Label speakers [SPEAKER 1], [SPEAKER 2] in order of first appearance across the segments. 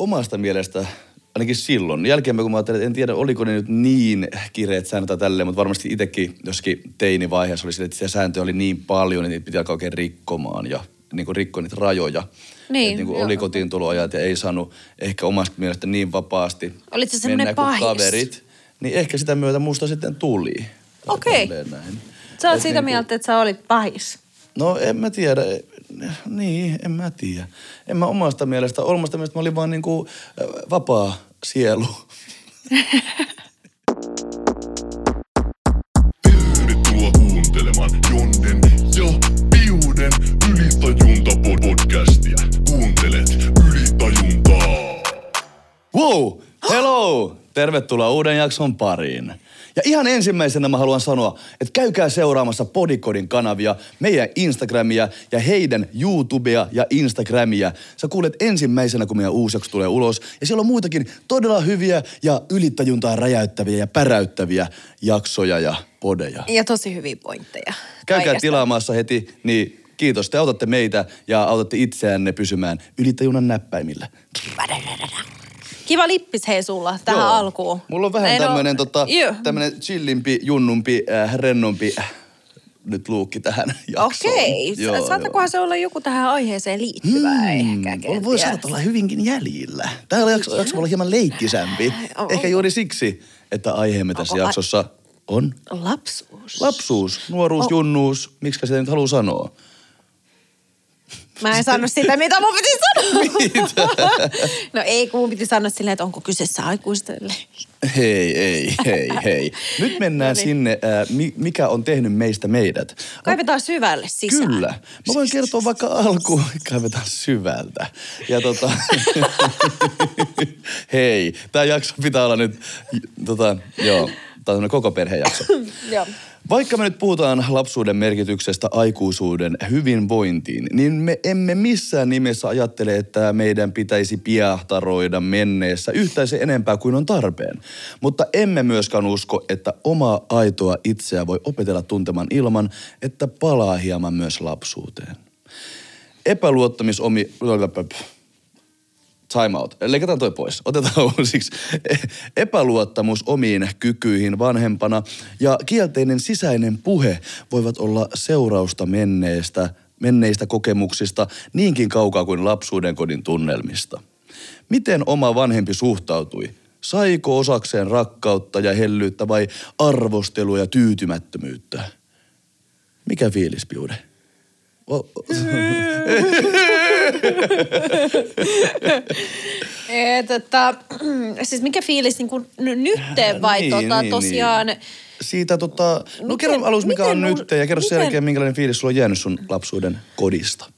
[SPEAKER 1] omasta mielestä, ainakin silloin, jälkeenpäin kun mä ajattelin, että en tiedä oliko ne nyt niin kireet säännöt tai tälleen, mutta varmasti itsekin joskin teinivaiheessa oli sille, että se sääntö oli niin paljon, että niitä piti alkaa oikein rikkomaan ja niin kuin rikkoi niitä rajoja.
[SPEAKER 2] Niin,
[SPEAKER 1] että niin kuin oli kotiintuloajat ja ei saanut ehkä omasta mielestä niin vapaasti
[SPEAKER 2] Olit sä semmoinen
[SPEAKER 1] mennä kuin
[SPEAKER 2] pahis?
[SPEAKER 1] kaverit. Niin ehkä sitä myötä musta sitten tuli.
[SPEAKER 2] Okei.
[SPEAKER 1] näin.
[SPEAKER 2] Sä oot
[SPEAKER 1] Et
[SPEAKER 2] siitä
[SPEAKER 1] niinku-
[SPEAKER 2] mieltä, että sä olit pahis.
[SPEAKER 1] No en mä tiedä. Niin, en mä tiedä. En mä omasta mielestä, omasta mielestä mä olin vaan niinku äh, vapaa sielu.
[SPEAKER 3] Tervetuloa kuuntelemaan Jonnen ja Piuden Ylitajunta-podcastia. Kuuntelet Ylitajuntaa.
[SPEAKER 1] Wow! Hello! Tervetuloa uuden jakson pariin. Ja ihan ensimmäisenä mä haluan sanoa, että käykää seuraamassa Podikodin kanavia, meidän Instagramia ja heidän YouTubea ja Instagramia. Sä kuulet ensimmäisenä, kun meidän uusi jakso tulee ulos. Ja siellä on muitakin todella hyviä ja ylittäjuntaa räjäyttäviä ja päräyttäviä jaksoja ja podeja.
[SPEAKER 2] Ja tosi hyviä pointteja.
[SPEAKER 1] Käykää
[SPEAKER 2] Kaikesta.
[SPEAKER 1] tilaamassa heti, niin kiitos. Te autatte meitä ja autatte itseänne pysymään ylittäjunnan näppäimillä.
[SPEAKER 2] Kiva lippis hei sulla tähän
[SPEAKER 1] Joo.
[SPEAKER 2] alkuun.
[SPEAKER 1] Mulla on vähän
[SPEAKER 2] Ei, no,
[SPEAKER 1] tämmönen, tota, tämmönen chillimpi, junnumpi, äh, rennompi äh, nyt luukki tähän jaksoon.
[SPEAKER 2] Okei,
[SPEAKER 1] Joo,
[SPEAKER 2] saattakohan se olla joku tähän aiheeseen liittyvää ehkä
[SPEAKER 1] Hmm,
[SPEAKER 2] kenties.
[SPEAKER 1] voi saada olla hyvinkin jäljillä. Täällä jakso, jakso voi olla hieman leikkisämpi.
[SPEAKER 2] On-
[SPEAKER 1] Ehkä juuri siksi, että aiheemme tässä
[SPEAKER 2] Onko a-
[SPEAKER 1] jaksossa on
[SPEAKER 2] Lapsuus.
[SPEAKER 1] lapsuus, nuoruus,
[SPEAKER 2] Oh.
[SPEAKER 1] junnuus. Miksi sitä nyt haluaa sanoa?
[SPEAKER 2] Mä en sanonut sitä, mitä mun piti sanoa. no ei, kun mun piti sanoa silleen, että onko kyseessä aikuisten
[SPEAKER 1] Hei, ei, hei, hei. Nyt mennään
[SPEAKER 2] No niin.
[SPEAKER 1] sinne, äh, mi- mikä on tehnyt meistä meidät.
[SPEAKER 2] Kaivetaan syvälle sisään.
[SPEAKER 1] Kyllä. Mä voin kertoa vaikka alkuun, kaivetaan syvältä. Ja tota, hei, tämä jakso pitää olla nyt, tota, joo, tämä on koko perhejakso.
[SPEAKER 2] Joo.
[SPEAKER 1] Vaikka me nyt puhutaan lapsuuden merkityksestä aikuisuuden hyvinvointiin, niin me emme missään nimessä ajattele, että meidän pitäisi piahtaroida menneessä yhtään se enempää kuin on tarpeen. Mutta emme myöskään usko, että omaa aitoa itseä voi opetella tuntemaan ilman, että palaa hieman myös lapsuuteen. Epäluottamisomi... Time out. Leikataan toi pois. Otetaan uusiksi. Epäluottamus omiin kykyihin vanhempana ja kielteinen sisäinen puhe voivat olla seurausta menneestä, menneistä kokemuksista niinkin kaukaa kuin lapsuuden kodin tunnelmista. Miten oma vanhempi suhtautui? Saiko osakseen rakkautta ja hellyyttä vai arvostelua ja tyytymättömyyttä? Mikä fiilis, Piude?
[SPEAKER 2] Tota, siis mikä fiilis niin kuin nytteen vai
[SPEAKER 1] Niin,
[SPEAKER 2] tota,
[SPEAKER 1] niin,
[SPEAKER 2] tosiaan...
[SPEAKER 1] Niin. Siitä tota, no
[SPEAKER 2] Miten-
[SPEAKER 1] kerro aluksi mikä on
[SPEAKER 2] miten
[SPEAKER 1] nyt ja kerro sen jälkeen minkälainen fiilis sulla on jäänyt sun lapsuuden kodista.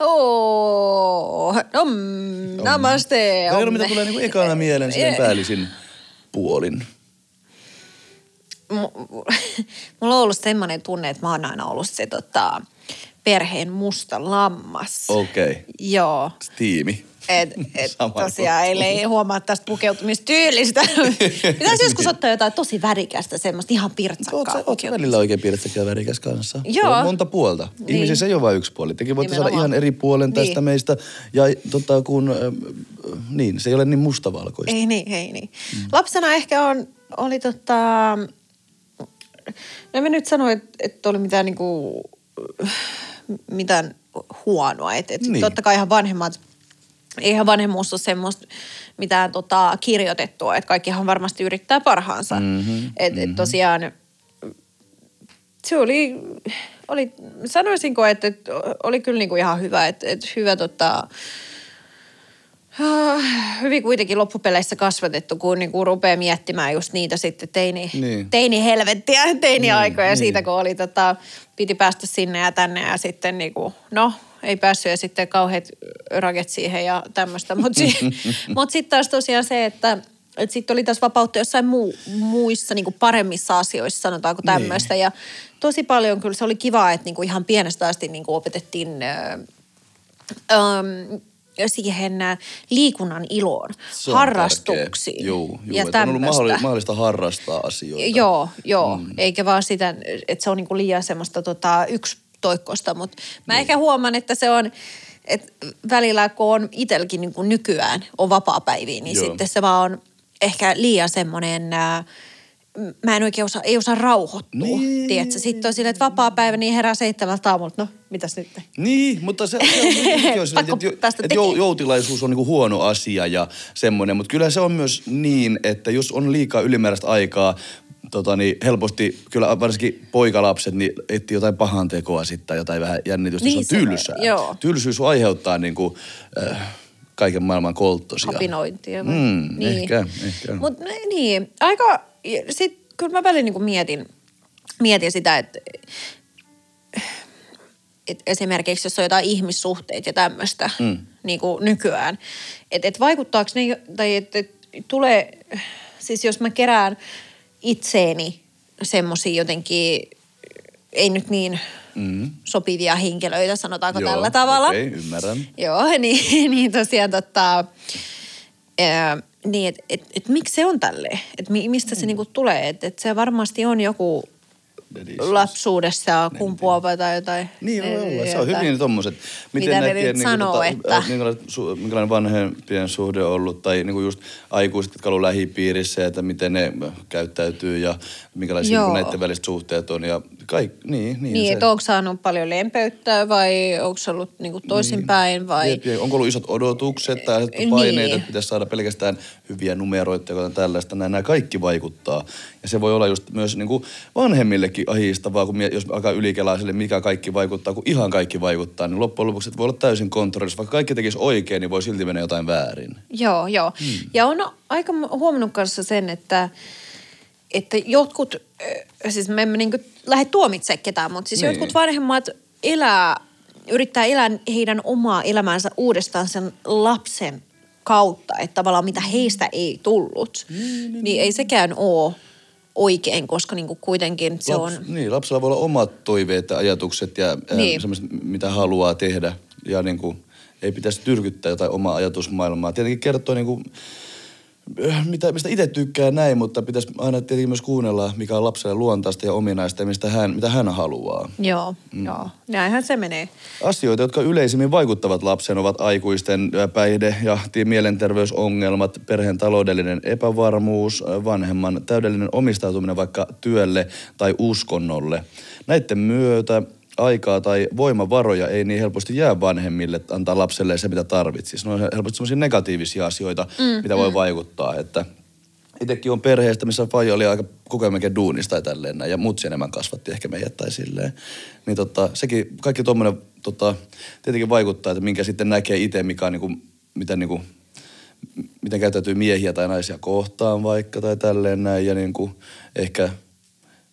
[SPEAKER 2] Oh, om, namaste.
[SPEAKER 1] Kerro
[SPEAKER 2] om.
[SPEAKER 1] mitä tulee niinku ekana mieleen silleen
[SPEAKER 2] Eh,
[SPEAKER 1] päällisin puolin.
[SPEAKER 2] Mu- Mulla on ollut semmoinen tunne, että mä oon aina ollut se tota, perheen musta lammas.
[SPEAKER 1] Okei, okay.
[SPEAKER 2] Joo.
[SPEAKER 1] tiimi.
[SPEAKER 2] Et, et tosiaan
[SPEAKER 1] juttu.
[SPEAKER 2] ei huomaa tästä pukeutumistyylistä. Pitäisi joskus ottaa jotain tosi värikästä, semmoista ihan pirtsakkaa
[SPEAKER 1] sä, oot välillä oikein piirrettäkö ja värikäs kanssa?
[SPEAKER 2] Joo.
[SPEAKER 1] On monta puolta.
[SPEAKER 2] Niin.
[SPEAKER 1] Ihmisissä ei ole vain yksi puoli. Tekin voitte saada
[SPEAKER 2] Nimenomaan.
[SPEAKER 1] ihan eri puolen tästä
[SPEAKER 2] Niin.
[SPEAKER 1] meistä. Ja tota, kun, äh, niin, se ei ole niin mustavalkoista.
[SPEAKER 2] Ei niin, ei niin. Mm. Lapsena ehkä on, oli tota... En mä nyt sano, että, että oli mitään niinku, mitään huonoa. Et, et
[SPEAKER 1] Niin.
[SPEAKER 2] niin. totta kai ihan vanhemmat, eihän vanhemmuus ole semmoista mitään tota, kirjoitettua, että kaikkihan varmasti yrittää parhaansa.
[SPEAKER 1] Mhm,
[SPEAKER 2] et, et tosiaan se oli, oli sanoisinko, että, että oli kyllä niinku ihan hyvä, että, että hyvä tota, hyvin kuitenkin loppupeleissä kasvatettu, kun niinku rupeaa miettimään just niitä sitten teini,
[SPEAKER 1] Niin.
[SPEAKER 2] teini-helvettiä, teini-aikoja
[SPEAKER 1] Niin,
[SPEAKER 2] siitä,
[SPEAKER 1] niin.
[SPEAKER 2] kun oli tota, piti päästä sinne ja tänne ja sitten niinku, no, ei päässyt ja sitten kauheat raket siihen ja tämmöistä. Mutta si- mut sitten taas tosiaan se, että et sitten oli taas vapautta jossain muu, muissa niinku paremmissa asioissa, sanotaanko
[SPEAKER 1] Niin.
[SPEAKER 2] tämmöistä. Ja tosi paljon kyllä se oli kiva, että niinku ihan pienestä asti niinku opetettiin... Ö, öm, siihen ä, liikunnan iloon,
[SPEAKER 1] Se
[SPEAKER 2] harrastuksiin.
[SPEAKER 1] Juu, juu,
[SPEAKER 2] ja
[SPEAKER 1] että on ollut mahdollista, mahdollista harrastaa asioita.
[SPEAKER 2] Joo, joo. Mm. Eikä vaan sitä, että se on niinku liian semmoista tota, yksi toikkosta, mutta mä
[SPEAKER 1] Niin.
[SPEAKER 2] ehkä huomaan, että se on et välillä kun on itselläkin niin kuin nykyään on vapaa-päiviä, niin
[SPEAKER 1] Joo.
[SPEAKER 2] sitten se vaan on ehkä liian semmoinen, ää, mä en oikein osaa, ei osaa rauhoittua,
[SPEAKER 1] Niin.
[SPEAKER 2] niin. tiedätkö? Sitten on silleen, että vapaa-päivä, niin herää seitsemältä aamulta, no mitäs nyt?
[SPEAKER 1] Niin, mutta se, se on, on silleen, että, jo- että
[SPEAKER 2] tekemään.
[SPEAKER 1] joutilaisuus on niinku huono asia ja semmoinen, mutta kyllä se on myös niin, että jos on liikaa ylimääräistä aikaa, tota, niin helposti kyllä varsinkin poikalapset niin etsii jotain pahan tekoa sitten tai jotain vähän jännitystä,
[SPEAKER 2] Niin
[SPEAKER 1] se on tylsää.
[SPEAKER 2] joo.
[SPEAKER 1] Tylsyys aiheuttaa niinku, äh, kaiken maailman kolttosia.
[SPEAKER 2] Kapinointia.
[SPEAKER 1] Mm, ehkä, ehkä.
[SPEAKER 2] Mutta niin, aika, sit kyllä mä välillä niinku mietin, mietin sitä, että et esimerkiksi jos on jotain ihmissuhteita ja tämmöistä mm. niin kuin nykyään, että et vaikuttaako ne, tai että et tulee, siis jos mä kerään itseeni semmoisia jotenkin, ei nyt niin
[SPEAKER 1] Mm.
[SPEAKER 2] sopivia henkilöitä, sanotaanko
[SPEAKER 1] Joo,
[SPEAKER 2] tällä tavalla.
[SPEAKER 1] Okei, ymmärrän.
[SPEAKER 2] Joo, niin, niin tosiaan tota, ää, niin että et, et, miksi se on tälleen? Että mi, mistä se niinku tulee? Että et se varmasti on joku. Lapsuudessa kumpuava tai jotain.
[SPEAKER 1] Niin voi olla. Se on hyvin niin tommoset.
[SPEAKER 2] Mitä ne nyt sanoo, että-
[SPEAKER 1] äh, minkälainen, vanhempien suhde on ollut tai niinku just aikuiset, jotka on ollut lähipiirissä, että miten ne käyttäytyy ja minkälaisia
[SPEAKER 2] Joo.
[SPEAKER 1] niinku näiden väliset suhteet on ja kaikki, niin, niin,
[SPEAKER 2] Niin, että onko saanut paljon lempeyttä vai onko se ollut niinku toisinpäin vai...
[SPEAKER 1] Jep, ja onko ollut isot odotukset tai
[SPEAKER 2] Niin.
[SPEAKER 1] paineita, että pitäisi saada pelkästään hyviä numeroita ja tällaista. Nämä, nämä kaikki vaikuttaa. Ja se voi olla just myös niin kuin vanhemmillekin ahistavaa, kun mie- jos alkaa ylikelaa sille, mikä kaikki vaikuttaa, kun ihan kaikki vaikuttaa, niin loppujen lopuksi voi olla täysin kontrollissa. Vaikka kaikki tekisi oikein, niin voi silti mennä jotain väärin.
[SPEAKER 2] Joo, joo. Hmm. Ja on aika huomannut kanssa sen, että, että jotkut, siis me emme niin lähde tuomitsemaan ketään, mutta siis
[SPEAKER 1] Niin.
[SPEAKER 2] niin. jotkut vanhemmat elää, yrittää elää heidän omaa elämäänsä uudestaan sen lapsen kautta, että tavallaan mitä heistä ei tullut, niin, niin ei sekään ole oikein, koska niin kuin kuitenkin se on...
[SPEAKER 1] Niin, lapsella voi olla omat toiveet ja ajatukset ja niin. Semmoiset, mitä haluaa tehdä. Ja niin kuin, ei pitäisi tyrkyttää jotain omaa ajatusmaailmaa. Tietenkin kertoo niin kuin, mitä, mistä itse tykkää näin, mutta pitäisi aina tietenkin myös kuunnella, mikä on lapselle luontaista ja ominaista ja mistä hän, mitä hän haluaa.
[SPEAKER 2] Joo, mm. joo. Näinhän se menee.
[SPEAKER 1] Asioita, jotka yleisimmin vaikuttavat lapseen, ovat aikuisten ä, päihde- ja mielenterveysongelmat, perheen taloudellinen epävarmuus, ä, vanhemman täydellinen omistautuminen vaikka työlle tai uskonnolle. Näiden myötä aikaa tai voimavaroja ei niin helposti jää vanhemmille antaa lapselle se, mitä tarvitsisi. Ne on helposti sellaisia negatiivisia asioita, mm, mitä voi vaikuttaa, että Itsekin on perheestä, missä faija oli aika koko ajan duunista tai tälleen näin, ja mutsi enemmän kasvatti ehkä meidät tai silleen. Niin tota, sekin, kaikki tuommoinen tota, tietenkin vaikuttaa, että minkä sitten näkee itse, mikä on niinku, mitä niinku, miten käyttäytyy miehiä tai naisia kohtaan vaikka tai tälleen näin. Ja niinku, ehkä,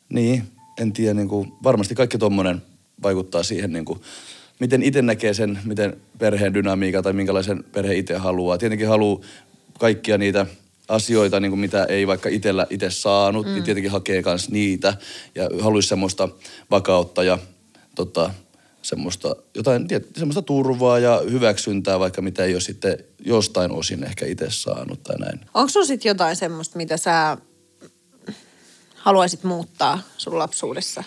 [SPEAKER 1] niin, en tiedä, niinku, varmasti kaikki tuommoinen vaikuttaa siihen, niinku, miten itse näkee sen, miten perheen dynamiikka tai minkälaisen perhe itse haluaa. Tietenkin haluaa kaikkia niitä asioita, niin kuin mitä ei vaikka itsellä itse saanut, mm. niin tietenkin hakee myös niitä ja haluaisi semmoista vakautta ja tota, semmoista, jotain, semmoista turvaa ja hyväksyntää, vaikka mitä ei ole sitten jostain osin ehkä itse saanut tai näin.
[SPEAKER 2] Onko sulla sitten jotain semmoista, mitä sä haluaisit muuttaa sun lapsuudessa?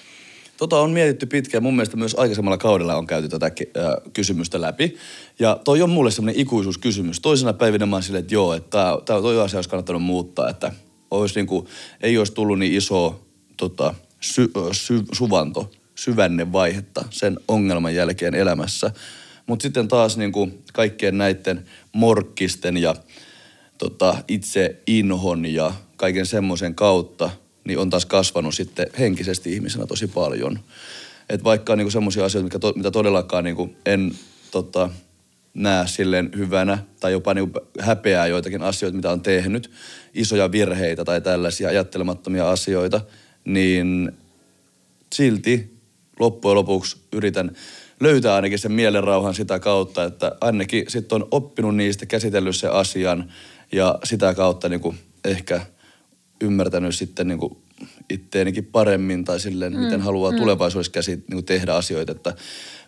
[SPEAKER 1] Tota on mietitty pitkään. Mun mielestä myös aikaisemmalla kaudella on käyty tätä äh, kysymystä läpi. Ja toi on mulle semmoinen ikuisuuskysymys. Toisena päivinä mä silleen, että joo, että tää, toi asia olisi kannattanut muuttaa. Että olisi niinku, ei olisi tullut niin iso tota, sy, sy, suvanto, syvänne vaihetta sen ongelman jälkeen elämässä. Mutta sitten taas niinku kaikkien näiden morkkisten ja tota, itse inhon ja kaiken semmoisen kautta, niin on taas kasvanut sitten henkisesti ihmisenä tosi paljon. Et vaikka on niinku semmoisia asioita, mitkä to, mitä todellakaan niinku en tota, näe silleen hyvänä tai jopa niinku häpeää joitakin asioita, mitä on tehnyt, isoja virheitä tai tällaisia ajattelemattomia asioita, niin silti loppujen lopuksi yritän löytää ainakin sen mielenrauhan sitä kautta, että ainakin sitten on oppinut niistä, käsitellyt sen asian ja sitä kautta niin kuin ehkä ymmärtänyt sitten niin kuin itteenikin paremmin tai silleen, mm, miten haluaa mm. tulevaisuudessa käsi, niin kuin tehdä asioita. Että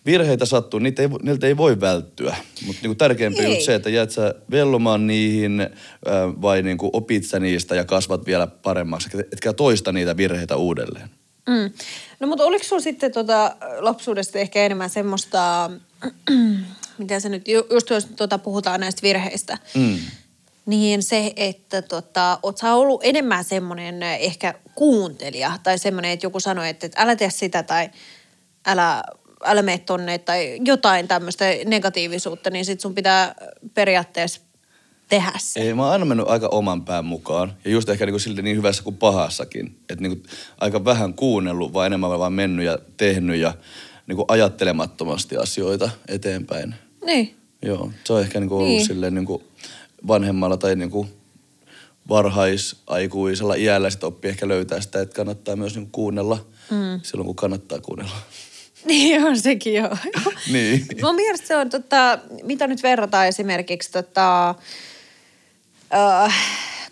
[SPEAKER 1] virheitä sattuu, niitä ei, niiltä ei voi välttyä. Mutta niin täärkeämpi on se, että jäät sä vellomaan niihin vai niin kuin opit sä niistä ja kasvat vielä paremmaksi, etkä toista niitä virheitä uudelleen.
[SPEAKER 2] Mm. No mutta oliko sulla sitten tota lapsuudesta ehkä enemmän semmoista miten se nyt, ju- just jos tuota, puhutaan näistä virheistä,
[SPEAKER 1] Mm.
[SPEAKER 2] Niin se, että tota, oot sä ollut enemmän semmoinen ehkä kuuntelija tai semmoinen, että joku sanoi, että, että älä tee sitä tai älä, älä mene tonne tai jotain tämmöistä negatiivisuutta, niin sit sun pitää periaatteessa tehdä se.
[SPEAKER 1] Ei, mä oon aina mennyt aika oman pään mukaan. Ja just ehkä niinku silti niin hyvässä kuin pahassakin. Että niinku aika vähän kuunnellut, vaan enemmän vaan mennyt ja tehnyt ja niinku ajattelemattomasti asioita eteenpäin.
[SPEAKER 2] Niin.
[SPEAKER 1] Joo, se on ehkä niinku ollut
[SPEAKER 2] Niin.
[SPEAKER 1] niin. silleen niinku vanhemmalla tai niinku varhaisaikuisella iällä sit oppii ehkä löytää sitä, että kannattaa myös niinku kuunnella mm. silloin, kun kannattaa kuunnella.
[SPEAKER 2] Niin on sekin joo.
[SPEAKER 1] Niin.
[SPEAKER 2] Mun mielestä se on, tota, mitä nyt verrataan esimerkiksi tota, äh,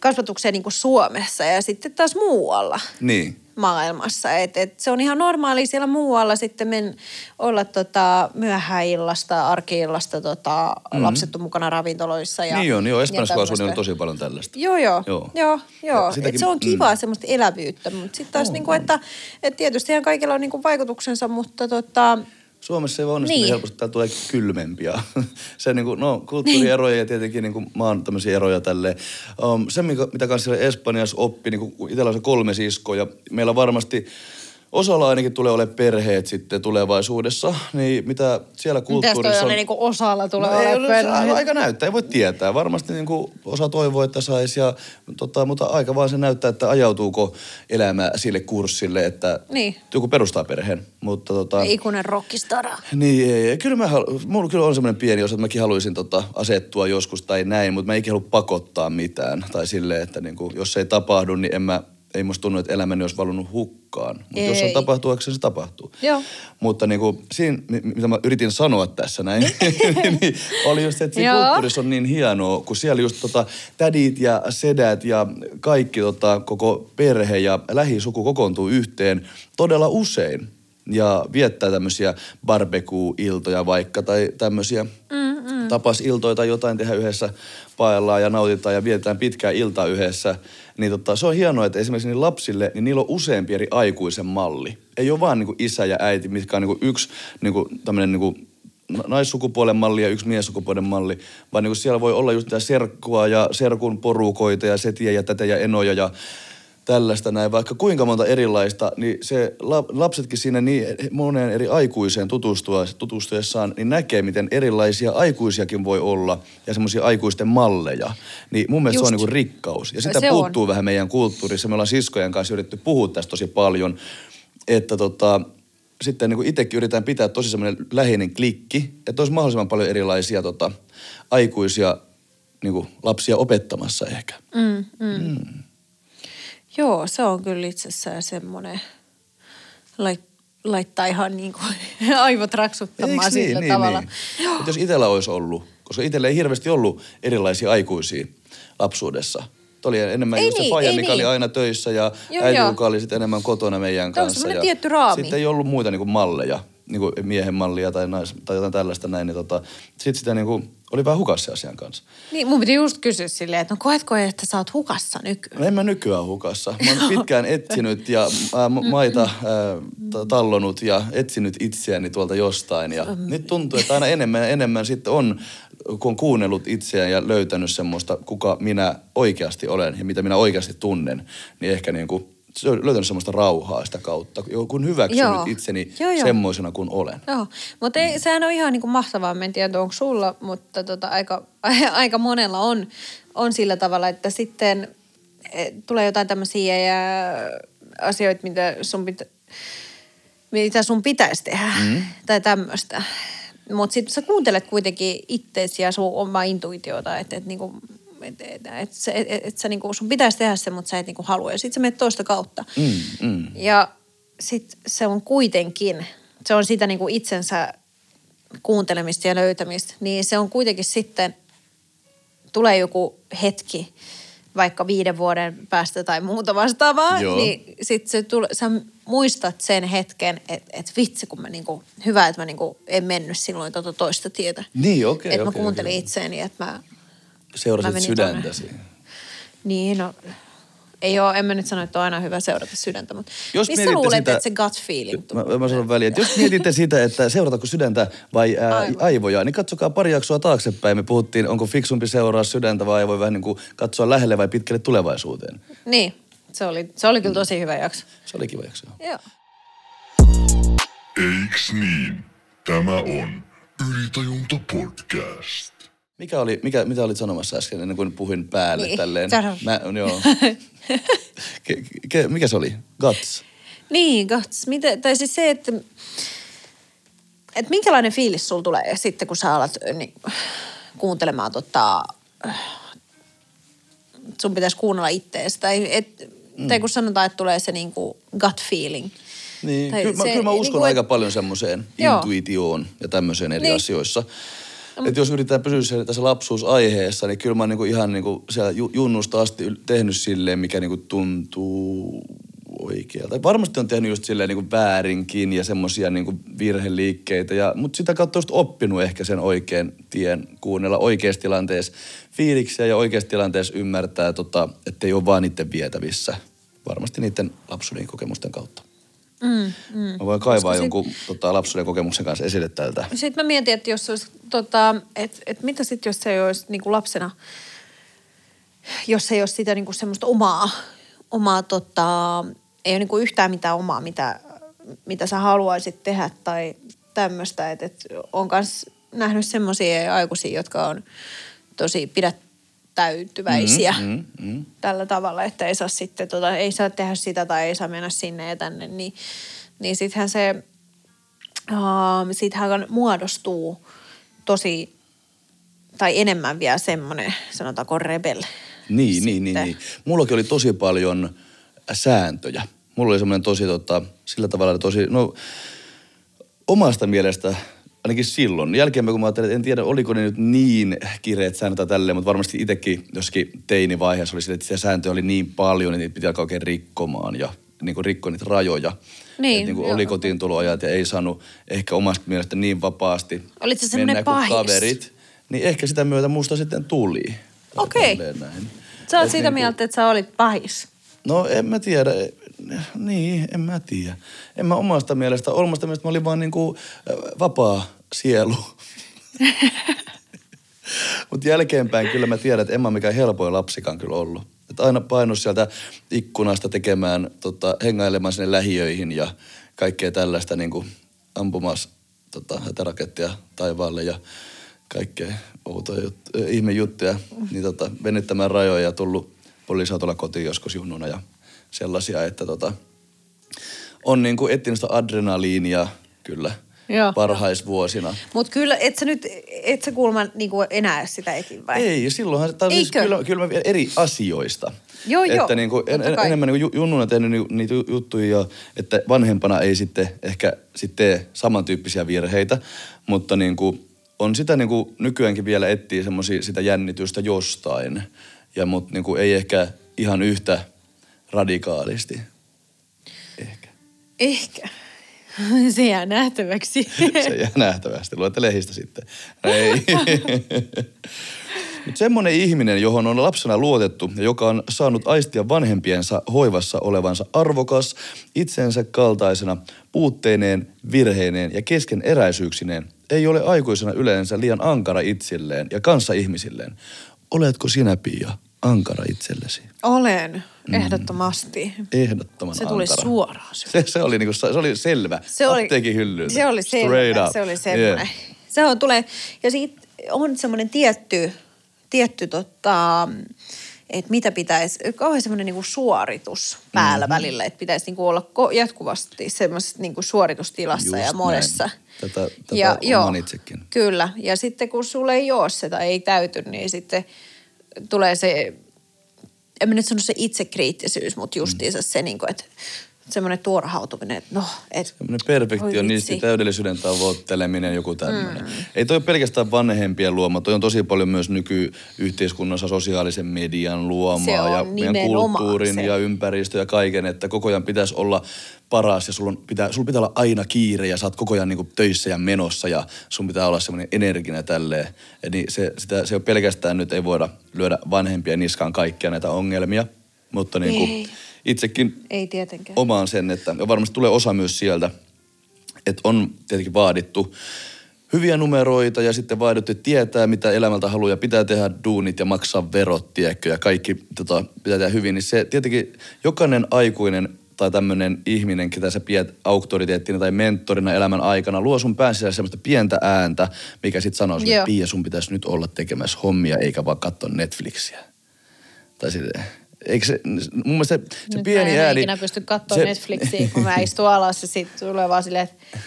[SPEAKER 2] kasvatukseen niin kuin Suomessa ja sitten taas muualla
[SPEAKER 1] Niin.
[SPEAKER 2] Maailmassa. Et, et se on ihan normaali siellä muualla sitten men, olla tota, myöhäillasta, arkiillasta, tota, mm. lapset on mukana ravintoloissa. Ja,
[SPEAKER 1] niin on, joo.
[SPEAKER 2] ja
[SPEAKER 1] Espanjassa kun niin
[SPEAKER 2] tämmöistä.
[SPEAKER 1] tosi paljon tällaista.
[SPEAKER 2] Joo, joo.
[SPEAKER 1] Joo.
[SPEAKER 2] Joo, joo.
[SPEAKER 1] Ja
[SPEAKER 2] Et
[SPEAKER 1] sitäkin-
[SPEAKER 2] se on kivaa
[SPEAKER 1] mm.
[SPEAKER 2] semmoista elävyyttä, mutta sitten taas
[SPEAKER 1] On,
[SPEAKER 2] niinku,
[SPEAKER 1] on.
[SPEAKER 2] että et tietysti ihan kaikilla on niinku vaikutuksensa, mutta tota,
[SPEAKER 1] Suomessa ei vaan onnistu
[SPEAKER 2] Niin.
[SPEAKER 1] niin. helposti, täällä tulee kylmempiä. se niinku, no kulttuurieroja ja tietenkin niinku maan tämmöisiä eroja tälleen. Um, se, mikä, mitä kanssa Espanjassa oppi, niinku, kun itsellä on se kolme siskoa ja meillä varmasti osalla ainakin tulee olemaan perheet sitten tulevaisuudessa, niin mitä siellä
[SPEAKER 2] mitäs
[SPEAKER 1] kulttuurissa on...
[SPEAKER 2] niinku osalla tulee
[SPEAKER 1] No,
[SPEAKER 2] olemaan
[SPEAKER 1] no,
[SPEAKER 2] perhe?
[SPEAKER 1] se aika näyttää, ei voi tietää. Varmasti niin kuin osa toivoo, että saisi, ja, tota, mutta aika vaan se näyttää, että ajautuuko elämä sille kurssille, että
[SPEAKER 2] Niin.
[SPEAKER 1] joku perustaa perheen. Mutta, tota,
[SPEAKER 2] Ikuinen rockistara.
[SPEAKER 1] niin, ei, ei. Kyllä mä, halu- mulla kyllä on semmoinen pieni osa, että mäkin haluaisin tota, asettua joskus tai näin, mutta mä en ikinä halua pakottaa mitään. Tai silleen, että niinku, jos se ei tapahdu, niin en mä, ei musta tunnu, että elämäni olisi valunut hukkaan. Mutta jos on tapahtuakseen, se tapahtuu.
[SPEAKER 2] Joo.
[SPEAKER 1] Mutta niinku, siinä, mi- mitä mä yritin sanoa tässä näin, niin oli just se, että siinä kulttuurissa on niin hienoa, kun siellä just tota, tädit ja sedät ja kaikki tota, koko perhe ja lähisuku kokoontuu yhteen todella usein. Ja viettää tämmöisiä barbecue-iltoja vaikka tai tämmöisiä mm, tapasiltoja tai jotain tehdä yhdessä, paellaan ja nautitaan ja vietetään pitkää iltaa yhdessä. Niin tota, se on hienoa, että esimerkiksi niille lapsille, niin niillä on useampi eri aikuisen malli. Ei ole vaan niinku isä ja äiti, mitkä on niinku yksi niinku, tämmöinen niinku naissukupuolen malli ja yksi miessukupuolen malli, vaan niin siellä voi olla just tätä serkkua ja serkun porukoita ja setiä ja tätä ja enoja ja tällaista näin, vaikka kuinka monta erilaista, niin se la- lapsetkin siinä niin moneen eri aikuiseen tutustua, tutustuessaan, niin näkee, miten erilaisia aikuisiakin voi olla ja semmoisia aikuisten malleja. Niin mun mielestä Just. se on niin rikkaus. Ja sitä
[SPEAKER 2] Se on.
[SPEAKER 1] puuttuu vähän meidän kulttuurissa. Me ollaan siskojen kanssa yritetty puhua tästä tosi paljon, että tota, sitten niin itsekin yritän pitää tosi semmoinen läheinen klikki, että olisi mahdollisimman paljon erilaisia tota, aikuisia niin kuin lapsia opettamassa ehkä.
[SPEAKER 2] Mm, mm. Mm. Joo, se on kyllä itsessään semmoinen, lait, laittaa ihan niin kuin aivot raksuttamaan
[SPEAKER 1] Eiks
[SPEAKER 2] sillä tavalla.
[SPEAKER 1] Niin? Et jos itsellä olisi ollut, koska itsellä ei hirveästi ollut erilaisia aikuisia lapsuudessa. Tuo oli enemmän
[SPEAKER 2] Ei
[SPEAKER 1] just
[SPEAKER 2] niin,
[SPEAKER 1] se faija, mikä
[SPEAKER 2] niin.
[SPEAKER 1] oli aina töissä ja
[SPEAKER 2] Joo,
[SPEAKER 1] äiti,
[SPEAKER 2] joo.
[SPEAKER 1] joka oli sitten enemmän kotona meidän
[SPEAKER 2] Tämä
[SPEAKER 1] kanssa. ja
[SPEAKER 2] tietty raami.
[SPEAKER 1] Sitten ei ollut muita niinku malleja, niinku miehen mallia tai, nais, tai jotain tällaista näin. Niin tota, sitten sitä niinku, oli vähän hukassa asian kanssa.
[SPEAKER 2] Niin, mun piti just kysyä silleen, että no koetko, että sä oot hukassa nykyään?
[SPEAKER 1] No en mä nykyään hukassa. Mä oon pitkään etsinyt ja ää, m- maita ää, ta- tallonut ja etsinyt itseäni tuolta jostain. Ja
[SPEAKER 2] Mm.
[SPEAKER 1] nyt tuntuu, että aina enemmän ja enemmän sitten on, kun on kuunnellut itseään ja löytänyt semmoista, kuka minä oikeasti olen ja mitä minä oikeasti tunnen, niin ehkä niin kuin, se on löytänyt semmoista rauhaa sitä kautta, kun hyväksynyt
[SPEAKER 2] Joo.
[SPEAKER 1] itseni
[SPEAKER 2] Joo, joo.
[SPEAKER 1] semmoisena kuin olen.
[SPEAKER 2] Joo, mutta ei, sehän on ihan niin kuin mahtavaa. En tiedä, onko sulla, mutta tota, aika, aika monella on, on sillä tavalla, että sitten eh, tulee jotain tämmöisiä ja asioita, mitä sun, pitä, mitä sun pitäisi tehdä mm. tai tämmöistä. Mutta sitten sä kuuntelet kuitenkin itseesi ja sun omaa intuitiota, että et, niinku, et, et, et, et, et, sä niinku, sun pitäisi tehdä se, mutta sä et niinku halua. Ja sitten sä menet toista kautta.
[SPEAKER 1] Mm, mm.
[SPEAKER 2] Ja sitten se on kuitenkin, se on sitä niin kuin itsensä kuuntelemista ja löytämistä, niin se on kuitenkin sitten, tulee joku hetki, vaikka viiden vuoden päästä tai muuta vastaavaa,
[SPEAKER 1] Joo.
[SPEAKER 2] niin sitten se tule, sä muistat sen hetken, että et vitsi, kun mä niinku, hyvä, että mä niinku en mennyt silloin tota toista tietä.
[SPEAKER 1] Niin, okei,
[SPEAKER 2] Että mä
[SPEAKER 1] okei,
[SPEAKER 2] kuuntelin
[SPEAKER 1] okei.
[SPEAKER 2] itseäni, että mä, Mä
[SPEAKER 1] Seurasit sydäntäsi.
[SPEAKER 2] niin no, Ei ole, en mä nyt sano, että on aina hyvä seurata sydäntä, mutta
[SPEAKER 1] Jos
[SPEAKER 2] missä luulet,
[SPEAKER 1] sitä-
[SPEAKER 2] että se gut feeling
[SPEAKER 1] Mä,
[SPEAKER 2] tulee?
[SPEAKER 1] mä sanon väliin, että jos mietitte sitä, että seurataanko sydäntä vai ää,
[SPEAKER 2] Aivoja.
[SPEAKER 1] aivoja, niin katsokaa pari jaksoa taaksepäin. Me puhuttiin, onko fiksumpi seuraa sydäntä vai aivoja vähän niin kuin katsoa lähelle vai pitkälle tulevaisuuteen.
[SPEAKER 2] Niin, se oli, se oli kyllä tosi hyvä jakso.
[SPEAKER 1] Se oli kiva jakso.
[SPEAKER 2] Joo.
[SPEAKER 3] Eiks niin? Tämä on Ylitajunta podcast.
[SPEAKER 1] Mikä oli, mikä, mitä olit sanomassa äsken ennen kuin puhuin päälle
[SPEAKER 2] Niin,
[SPEAKER 1] tälleen?
[SPEAKER 2] sano.
[SPEAKER 1] Mä, joo. ke, ke, mikä se oli? Guts.
[SPEAKER 2] Niin, kats, mitä, tai siis se, että, että minkälainen fiilis sulla tulee sitten, kun sä alat niin, kuuntelemaan tota, sun pitäisi kuunnella ittees. Tai, et, mm. tai kun sanotaan, että tulee se niinku gut feeling.
[SPEAKER 1] Niin,
[SPEAKER 2] Tai
[SPEAKER 1] kyllä, mä,
[SPEAKER 2] se
[SPEAKER 1] kyllä mä uskon
[SPEAKER 2] niinku, et-
[SPEAKER 1] aika paljon semmoiseen intuitioon ja tämmöiseen eri
[SPEAKER 2] Niin.
[SPEAKER 1] asioissa. Että jos yritetään pysyä siellä tässä lapsuusaiheessa, niin kyllä mä oon niinku ihan niinku siellä ju- junnusta asti tehnyt silleen, mikä niinku tuntuu oikealta. Varmasti on tehnyt just silleen niinku väärinkin ja semmoisia niinku virheliikkeitä, ja, mutta sitä kautta just oppinut ehkä sen oikean tien kuunnella oikeassa tilanteessa fiiliksiä ja oikeassa tilanteessa ymmärtää, tota, että ei ole vaan niiden vietävissä. Varmasti niiden lapsuuden kokemusten kautta.
[SPEAKER 2] Mm, mm.
[SPEAKER 1] Mä voin kaivaa
[SPEAKER 2] Koska sit-
[SPEAKER 1] jonkun tota, lapsuuden kokemuksen kanssa esille täältä.
[SPEAKER 2] Sitten mä mietin, että jos olisi, tota, että et mitä sitten, jos se ei olisi niinku lapsena, jos ei olisi sitä niinku semmoista omaa, omaa tota, ei ole niinku yhtään mitään omaa, mitä, mitä sä haluaisit tehdä tai tämmöistä. Että et on myös nähnyt semmoisia aikuisia, jotka on tosi pidättäytyväisiä
[SPEAKER 1] Mm, mm, mm.
[SPEAKER 2] tällä tavalla, että ei saa sitten, tota, ei saa tehdä sitä tai ei saa mennä sinne ja tänne, niin, niin sittenhän se, uh, sittenhän muodostuu tosi, tai enemmän vielä semmoinen, sanotaanko rebel.
[SPEAKER 1] Niin, niin, niin, niin. Mullakin oli tosi paljon sääntöjä. Mulla oli semmoinen tosi tota, sillä tavalla tosi, no omasta mielestä ainakin silloin. Jälkeen kun mä ajattelin, että en tiedä, oliko ne nyt niin kireet säännöt tai tälleen, mutta varmasti itsekin jossakin teinivaiheessa oli sille, että se sääntö oli niin paljon, että niitä piti alkaa oikein rikkomaan ja niin kuin rikkoi niitä rajoja.
[SPEAKER 2] Niin,
[SPEAKER 1] että niin kuin
[SPEAKER 2] joo.
[SPEAKER 1] oli kotiin tuloajat ja ei saanut ehkä omasta mielestä niin vapaasti
[SPEAKER 2] Olit semmoinen
[SPEAKER 1] mennä kuin kaverit. Niin ehkä sitä myötä musta sitten tuli.
[SPEAKER 2] Okei.
[SPEAKER 1] näin.
[SPEAKER 2] Sä oot siitä
[SPEAKER 1] niinku-
[SPEAKER 2] mieltä, että sä olit pahis.
[SPEAKER 1] No en mä tiedä. Niin, en mä tiedä. En mä omasta mielestä, omasta mielestä mä olin vaan niinku äh, vapaa sielu. Mutta jälkeenpäin kyllä mä tiedän, että en mä mikään helpoin lapsikaan kyllä ollut. Et aina painus sieltä ikkunasta tekemään, tota, hengailemaan sinne lähiöihin ja kaikkea tällaista niinku ampumas tota, hätärakettia taivaalle ja kaikkea outoja jut, äh, ihmejuttuja. Niin tota, venyttämään rajoja ja tullut poliisiautolla kotiin joskus junnuna ja sellaisia, että tota, on niinku etsinyt sitä adrenaliinia kyllä
[SPEAKER 2] Joo.
[SPEAKER 1] parhaisvuosina.
[SPEAKER 2] Mutta kyllä, et sä nyt, et sä kuulemma niinku enää sitä etin vai?
[SPEAKER 1] Ei, silloinhan, tai siis
[SPEAKER 2] Eikö?
[SPEAKER 1] kyllä, kyllä mä vielä eri asioista.
[SPEAKER 2] Joo, joo,
[SPEAKER 1] Että niinku, en,
[SPEAKER 2] totta
[SPEAKER 1] en,
[SPEAKER 2] kai.
[SPEAKER 1] enemmän niinku ju- junnuna tehnyt niinku niitä ju- juttuja, ja, että vanhempana ei sitten ehkä sitten tee samantyyppisiä virheitä, mutta niinku, on sitä niinku nykyäänkin vielä etsii semmosia sitä jännitystä jostain, ja mut niinku ei ehkä ihan yhtä radikaalisti. Ehkä.
[SPEAKER 2] Ehkä. Se jää nähtäväksi.
[SPEAKER 1] Se jää nähtävästi. Luette lehistä sitten. Ei. Mutta semmoinen ihminen, johon on lapsena luotettu ja joka on saanut aistia vanhempiensa hoivassa olevansa arvokas, itsensä kaltaisena, puutteineen, virheineen ja keskeneräisyyksineen, ei ole aikuisena yleensä liian ankara itsilleen ja kanssa ihmisilleen. Oletko sinä, Pia, ankara itsellesi?
[SPEAKER 2] Olen, ehdottomasti.
[SPEAKER 1] Ehdottoman
[SPEAKER 2] Se tuli
[SPEAKER 1] ankara.
[SPEAKER 2] suoraan.
[SPEAKER 1] Se, se, oli niinku, se oli selvä.
[SPEAKER 2] Se oli,
[SPEAKER 1] Apteekin hyllyltä.
[SPEAKER 2] se oli selvä, se oli semmoinen.
[SPEAKER 1] Yeah.
[SPEAKER 2] Se on, tulee, ja siitä on semmoinen tietty, tietty tota, että mitä pitäisi, kauhean semmoinen niinku suoritus päällä mm-hmm. välillä, että pitäisi niinku olla ko- jatkuvasti semmoisessa niinku suoritustilassa
[SPEAKER 1] Just
[SPEAKER 2] ja monessa.
[SPEAKER 1] näin. Tätä, tätä oman itsekin.
[SPEAKER 2] Kyllä, ja sitten kun sulle ei ole tai ei täyty, niin sitten tulee se, en mä nyt sano se itsekriittisyys, mutta justiinsa se, niin kuin, että semmoinen tuorahautuminen, että no, et,
[SPEAKER 1] Semmoinen perfektionisti, täydellisyyden tavoitteleminen, joku tämmöinen. Mm. Ei toi pelkästään vanhempien luoma, toi on tosi paljon myös nykyyhteiskunnassa sosiaalisen median luomaa ja meidän kulttuurin
[SPEAKER 2] se.
[SPEAKER 1] ja ympäristö ja kaiken, että koko ajan pitäisi olla paras ja sulla, on, pitää, sulla pitää olla aina kiire ja sä oot koko ajan niin töissä ja menossa ja sun pitää olla semmoinen energinen tälleen. Niin se, sitä, se on pelkästään nyt, ei voida lyödä vanhempien niskaan kaikkia näitä ongelmia, Mutta niin kuin. Itsekin
[SPEAKER 2] Ei tietenkään.
[SPEAKER 1] omaan sen, että varmasti tulee osa myös sieltä, että on tietenkin vaadittu hyviä numeroita ja sitten vaadittu, että tietää, mitä elämältä haluaa ja pitää tehdä duunit ja maksaa verot, tiedätkö, ja kaikki tota, pitää tehdä hyvin, niin se tietenkin jokainen aikuinen tai tämmöinen ihminen, ketä sä pidät auktoriteettina tai mentorina elämän aikana, luo sun pään sisällä semmoista pientä ääntä, mikä sitten sanoo sulle, että Pia, sun pitäisi nyt olla tekemässä hommia eikä vaan katsoa Netflixiä. Tai silleen. Eikö se, mun mielestä se, se
[SPEAKER 2] Nyt
[SPEAKER 1] pieni
[SPEAKER 2] mä en
[SPEAKER 1] ääni...
[SPEAKER 2] ikinä pysty katsoa
[SPEAKER 1] se-
[SPEAKER 2] Netflixiä, kun mä istun alas ja sitten tulee vaan silleen, että